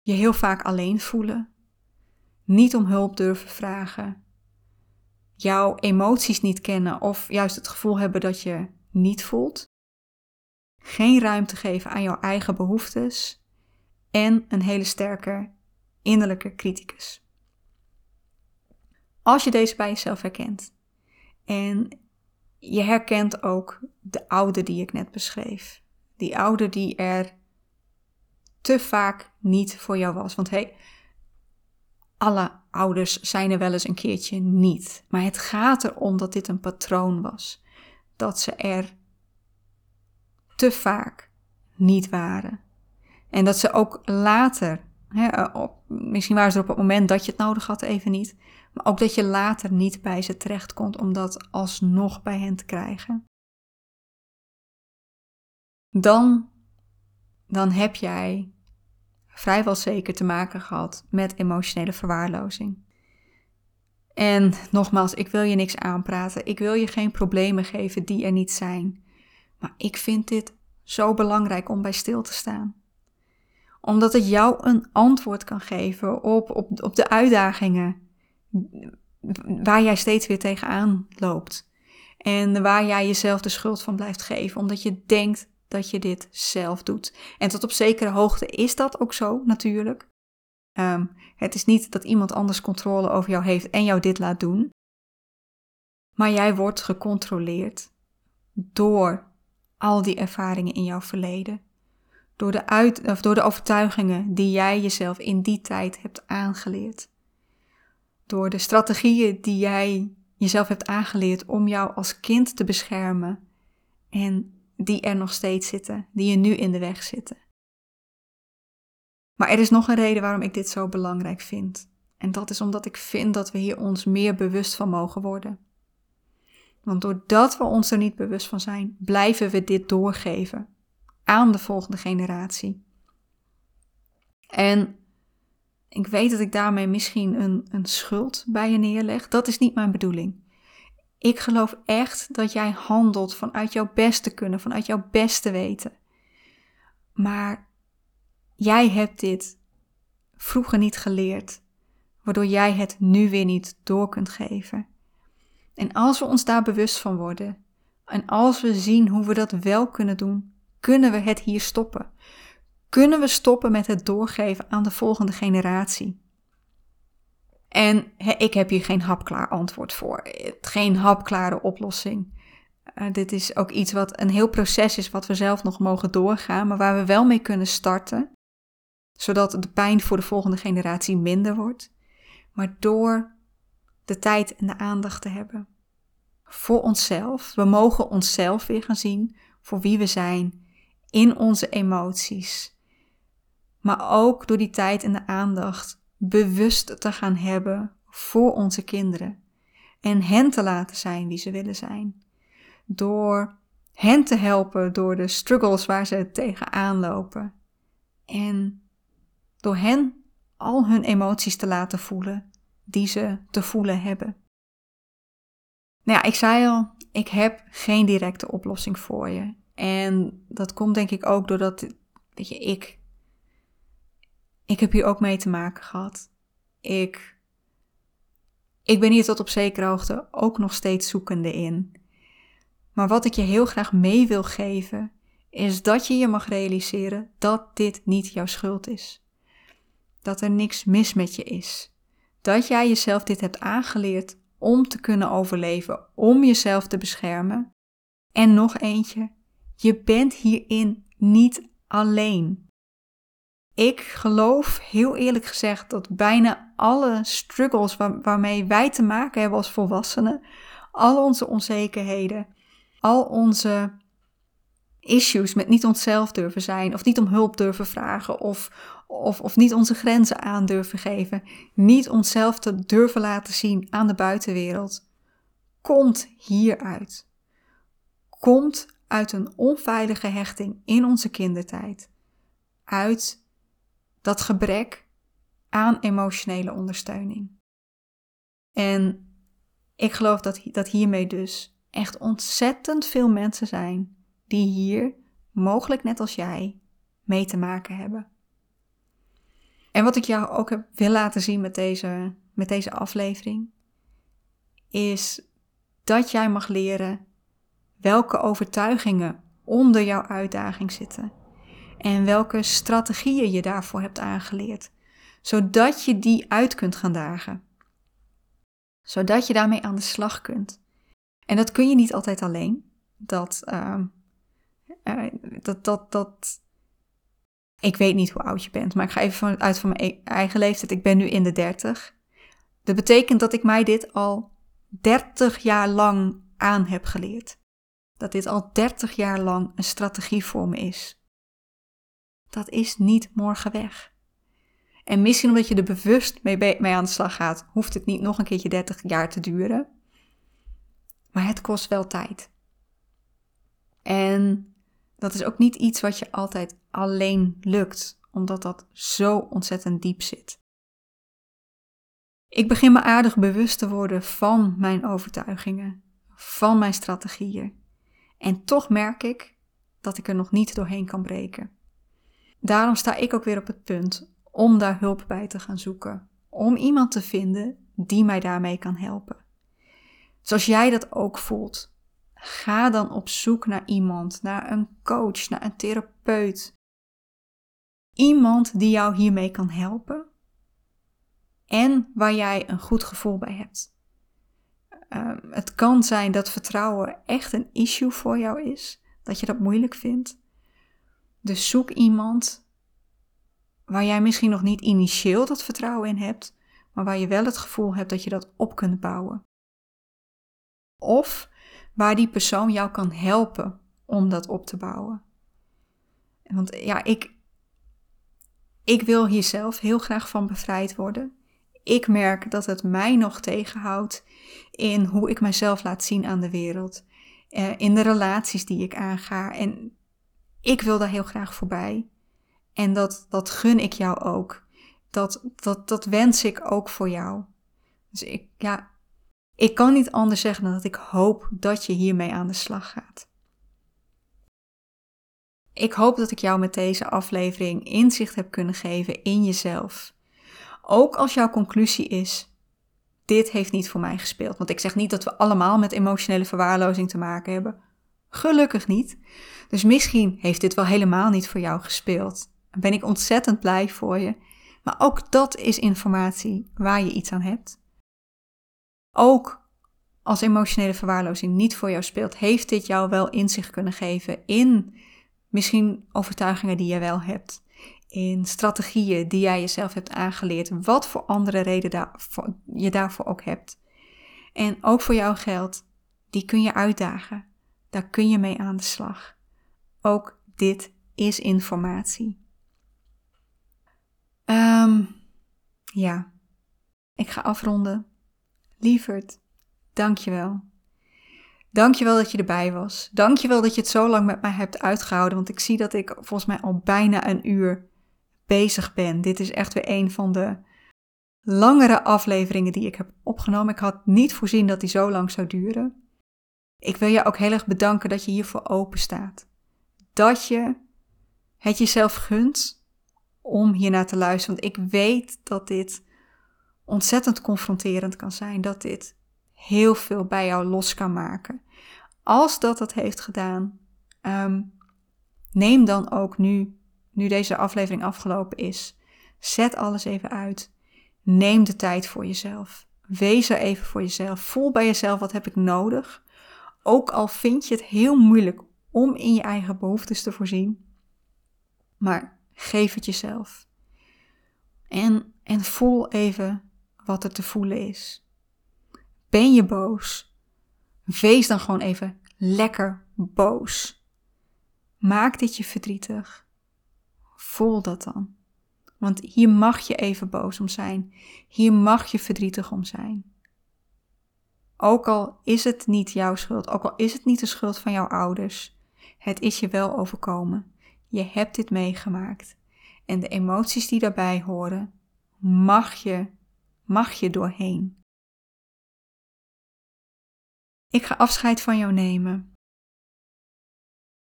je heel vaak alleen voelen, niet om hulp durven vragen, jouw emoties niet kennen of juist het gevoel hebben dat je niet voelt, geen ruimte geven aan jouw eigen behoeftes en een hele sterke innerlijke criticus. Als je deze bij jezelf herkent en je herkent ook de oude die ik net beschreef, die oude die er te vaak niet voor jou was. Want hey, alle ouders zijn er wel eens een keertje niet. Maar het gaat erom dat dit een patroon was. Dat ze er te vaak niet waren. En dat ze ook later, hè, op, misschien waren ze er op het moment dat je het nodig had even niet, maar ook dat je later niet bij ze terecht komt om dat alsnog bij hen te krijgen. Dan, dan heb jij vrijwel zeker te maken gehad met emotionele verwaarlozing. En nogmaals, ik wil je niks aanpraten. Ik wil je geen problemen geven die er niet zijn. Maar ik vind dit zo belangrijk om bij stil te staan. Omdat het jou een antwoord kan geven op, op, op de uitdagingen waar jij steeds weer tegenaan loopt. En waar jij jezelf de schuld van blijft geven, omdat je denkt dat je dit zelf doet. En tot op zekere hoogte is dat ook zo, natuurlijk. Um, het is niet dat iemand anders controle over jou heeft en jou dit laat doen. Maar jij wordt gecontroleerd door al die ervaringen in jouw verleden. Door de, uit, of door de overtuigingen die jij jezelf in die tijd hebt aangeleerd. Door de strategieën die jij jezelf hebt aangeleerd om jou als kind te beschermen. En die er nog steeds zitten, die je nu in de weg zitten. Maar er is nog een reden waarom ik dit zo belangrijk vind. En dat is omdat ik vind dat we hier ons meer bewust van mogen worden. Want doordat we ons er niet bewust van zijn, blijven we dit doorgeven aan de volgende generatie. En ik weet dat ik daarmee misschien een, een schuld bij je neerleg. Dat is niet mijn bedoeling. Ik geloof echt dat jij handelt vanuit jouw beste kunnen, vanuit jouw beste weten. Maar jij hebt dit vroeger niet geleerd, waardoor jij het nu weer niet door kunt geven. En als we ons daar bewust van worden en als we zien hoe we dat wel kunnen doen, kunnen we het hier stoppen. Kunnen we stoppen met het doorgeven aan de volgende generatie? En ik heb hier geen hapklaar antwoord voor, geen hapklare oplossing. Uh, dit is ook iets wat een heel proces is wat we zelf nog mogen doorgaan, maar waar we wel mee kunnen starten, zodat de pijn voor de volgende generatie minder wordt. Maar door de tijd en de aandacht te hebben voor onszelf, we mogen onszelf weer gaan zien voor wie we zijn in onze emoties. Maar ook door die tijd en de aandacht bewust te gaan hebben voor onze kinderen en hen te laten zijn wie ze willen zijn door hen te helpen door de struggles waar ze tegenaan lopen. En door hen al hun emoties te laten voelen die ze te voelen hebben. Nou ja, ik zei al, ik heb geen directe oplossing voor je. En dat komt denk ik ook doordat, weet je, ik, ik heb hier ook mee te maken gehad. Ik, ik ben hier tot op zekere hoogte ook nog steeds zoekende in. Maar wat ik je heel graag mee wil geven, is dat je je mag realiseren dat dit niet jouw schuld is. Dat er niks mis met je is. Dat jij jezelf dit hebt aangeleerd om te kunnen overleven, om jezelf te beschermen. En nog eentje, je bent hierin niet alleen. Ik geloof heel eerlijk gezegd dat bijna alle struggles waarmee wij te maken hebben als volwassenen, al onze onzekerheden, al onze issues met niet onszelf durven zijn, of niet om hulp durven vragen, of, of, of niet onze grenzen aan durven geven, niet onszelf te durven laten zien aan de buitenwereld, komt hieruit. Komt uit een onveilige hechting in onze kindertijd. Uit dat gebrek aan emotionele ondersteuning. En ik geloof dat, dat hiermee dus echt ontzettend veel mensen zijn die hier, mogelijk net als jij, mee te maken hebben. En wat ik jou ook heb, wil laten zien met deze, met deze aflevering, is dat jij mag leren welke overtuigingen onder jouw uitdaging zitten en welke strategieën je daarvoor hebt aangeleerd, zodat je die uit kunt gaan dagen, zodat je daarmee aan de slag kunt. En dat kun je niet altijd alleen. Dat, uh, dat, dat, dat. Ik weet niet hoe oud je bent, maar ik ga even uit van mijn e-, eigen leeftijd. Ik ben nu in de 30. Dat betekent dat ik mij dit al 30 jaar lang aan heb geleerd. Dat dit al 30 jaar lang een strategie voor me is. Dat is niet morgen weg. En misschien omdat je er bewust mee, mee aan de slag gaat, hoeft het niet nog een keertje 30 jaar te duren. Maar het kost wel tijd. En dat is ook niet iets wat je altijd alleen lukt, omdat dat zo ontzettend diep zit. Ik begin me aardig bewust te worden van mijn overtuigingen, van mijn strategieën. En toch merk ik dat ik er nog niet doorheen kan breken. Daarom sta ik ook weer op het punt om daar hulp bij te gaan zoeken, om iemand te vinden die mij daarmee kan helpen. Zoals jij dat ook voelt, ga dan op zoek naar iemand, naar een coach, naar een therapeut. Iemand die jou hiermee kan helpen en waar jij een goed gevoel bij hebt. Ehm, het kan zijn dat vertrouwen echt een issue voor jou is, dat je dat moeilijk vindt. Dus zoek iemand waar jij misschien nog niet initieel dat vertrouwen in hebt, maar waar je wel het gevoel hebt dat je dat op kunt bouwen of waar die persoon jou kan helpen om dat op te bouwen. Want ja, ik, ik wil hier zelf heel graag van bevrijd worden. Ik merk dat het mij nog tegenhoudt in hoe ik mezelf laat zien aan de wereld. Eh, in de relaties die ik aanga. En ik wil daar heel graag voorbij. En dat, dat gun ik jou ook. Dat, dat, dat wens ik ook voor jou. Dus ik, ja, ik kan niet anders zeggen dan dat ik hoop dat je hiermee aan de slag gaat. ik hoop dat ik jou met deze aflevering inzicht heb kunnen geven in jezelf. Ook als jouw conclusie is: dit heeft niet voor mij gespeeld. Want ik zeg niet dat we allemaal met emotionele verwaarlozing te maken hebben. Gelukkig niet. Dus misschien heeft dit wel helemaal niet voor jou gespeeld. Ben ik ontzettend blij voor je. Maar ook dat is informatie waar je iets aan hebt. Ook als emotionele verwaarlozing niet voor jou speelt, heeft dit jou wel inzicht kunnen geven in misschien overtuigingen die je wel hebt, in strategieën die jij jezelf hebt aangeleerd, wat voor andere reden je daarvoor ook hebt. En ook voor jou geldt, die kun je uitdagen. Daar kun je mee aan de slag. Ook dit is informatie. Um, ja, ik ga afronden. Lieverd, dankjewel. Dankjewel dat je erbij was. Dankjewel dat je het zo lang met mij hebt uitgehouden, want ik zie dat ik volgens mij al bijna een uur bezig ben. Dit is echt weer een van de langere afleveringen die ik heb opgenomen. Ik had niet voorzien dat die zo lang zou duren. Ik wil je ook heel erg bedanken dat je hiervoor open staat. Dat je het jezelf gunt om hiernaar te luisteren. Want ik weet dat dit ontzettend confronterend kan zijn. Dat dit heel veel bij jou los kan maken. Als dat het heeft gedaan, ehm, neem dan ook nu, nu deze aflevering afgelopen is, zet alles even uit. Neem de tijd voor jezelf. Wees er even voor jezelf. Voel bij jezelf wat heb ik nodig. Ook al vind je het heel moeilijk om in je eigen behoeftes te voorzien. Maar geef het jezelf. En, en voel even wat er te voelen is. Ben je boos? Wees dan gewoon even lekker boos. Maak dit je verdrietig. Voel dat dan. Want hier mag je even boos om zijn. Hier mag je verdrietig om zijn. Ook al is het niet jouw schuld, ook al is het niet de schuld van jouw ouders, het is je wel overkomen. Je hebt dit meegemaakt. En de emoties die daarbij horen, mag je, mag je doorheen. Ik ga afscheid van jou nemen.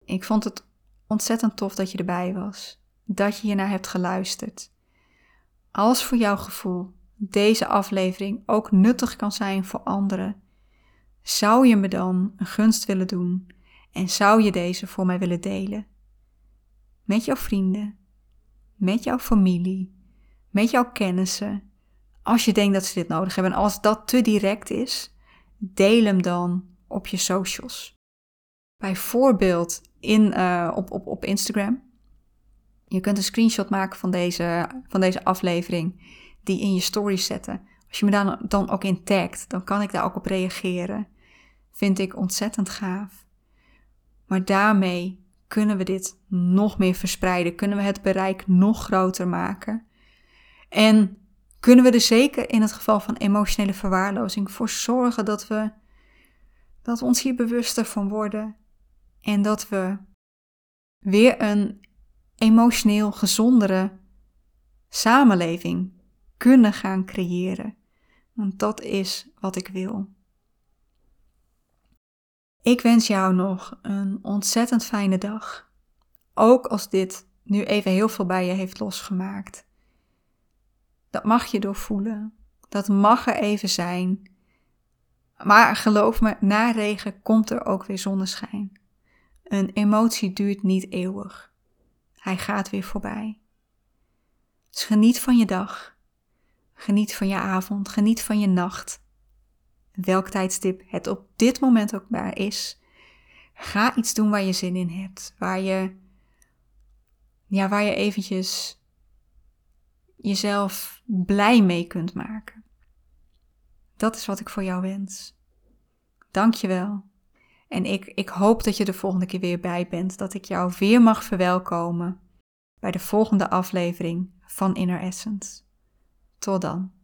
Ik vond het ontzettend tof dat je erbij was, dat je hiernaar hebt geluisterd. Als voor jouw gevoel deze aflevering ook nuttig kan zijn voor anderen, zou je me dan een gunst willen doen en zou je deze voor mij willen delen? Met jouw vrienden, met jouw familie, met jouw kennissen, als je denkt dat ze dit nodig hebben. En als dat te direct is, deel hem dan op je socials. Bijvoorbeeld in, uh, op, op, op Instagram. Je kunt een screenshot maken van deze, van deze aflevering, die in je stories zetten. Als je me dan, dan ook in tagt, dan kan ik daar ook op reageren. Vind ik ontzettend gaaf. Maar daarmee kunnen we dit nog meer verspreiden, kunnen we het bereik nog groter maken. En kunnen we er zeker in het geval van emotionele verwaarlozing voor zorgen dat we, dat ons hier bewuster van worden en dat we weer een emotioneel gezondere samenleving kunnen gaan creëren. Want dat is wat ik wil. Ik wens jou nog een ontzettend fijne dag. Ook als dit nu even heel veel bij je heeft losgemaakt. Dat mag je doorvoelen. Dat mag er even zijn. Maar geloof me, na regen komt er ook weer zonneschijn. Een emotie duurt niet eeuwig. Hij gaat weer voorbij. Dus geniet van je dag. Geniet van je avond. Geniet van je nacht. Welk tijdstip het op dit moment ook maar is. Ga iets doen waar je zin in hebt. Waar je, ja, waar je eventjes jezelf blij mee kunt maken. Dat is wat ik voor jou wens. Dank je wel. En ik, ik hoop dat je de volgende keer weer bij bent. Dat ik jou weer mag verwelkomen bij de volgende aflevering van Inner Essence. Tot dan.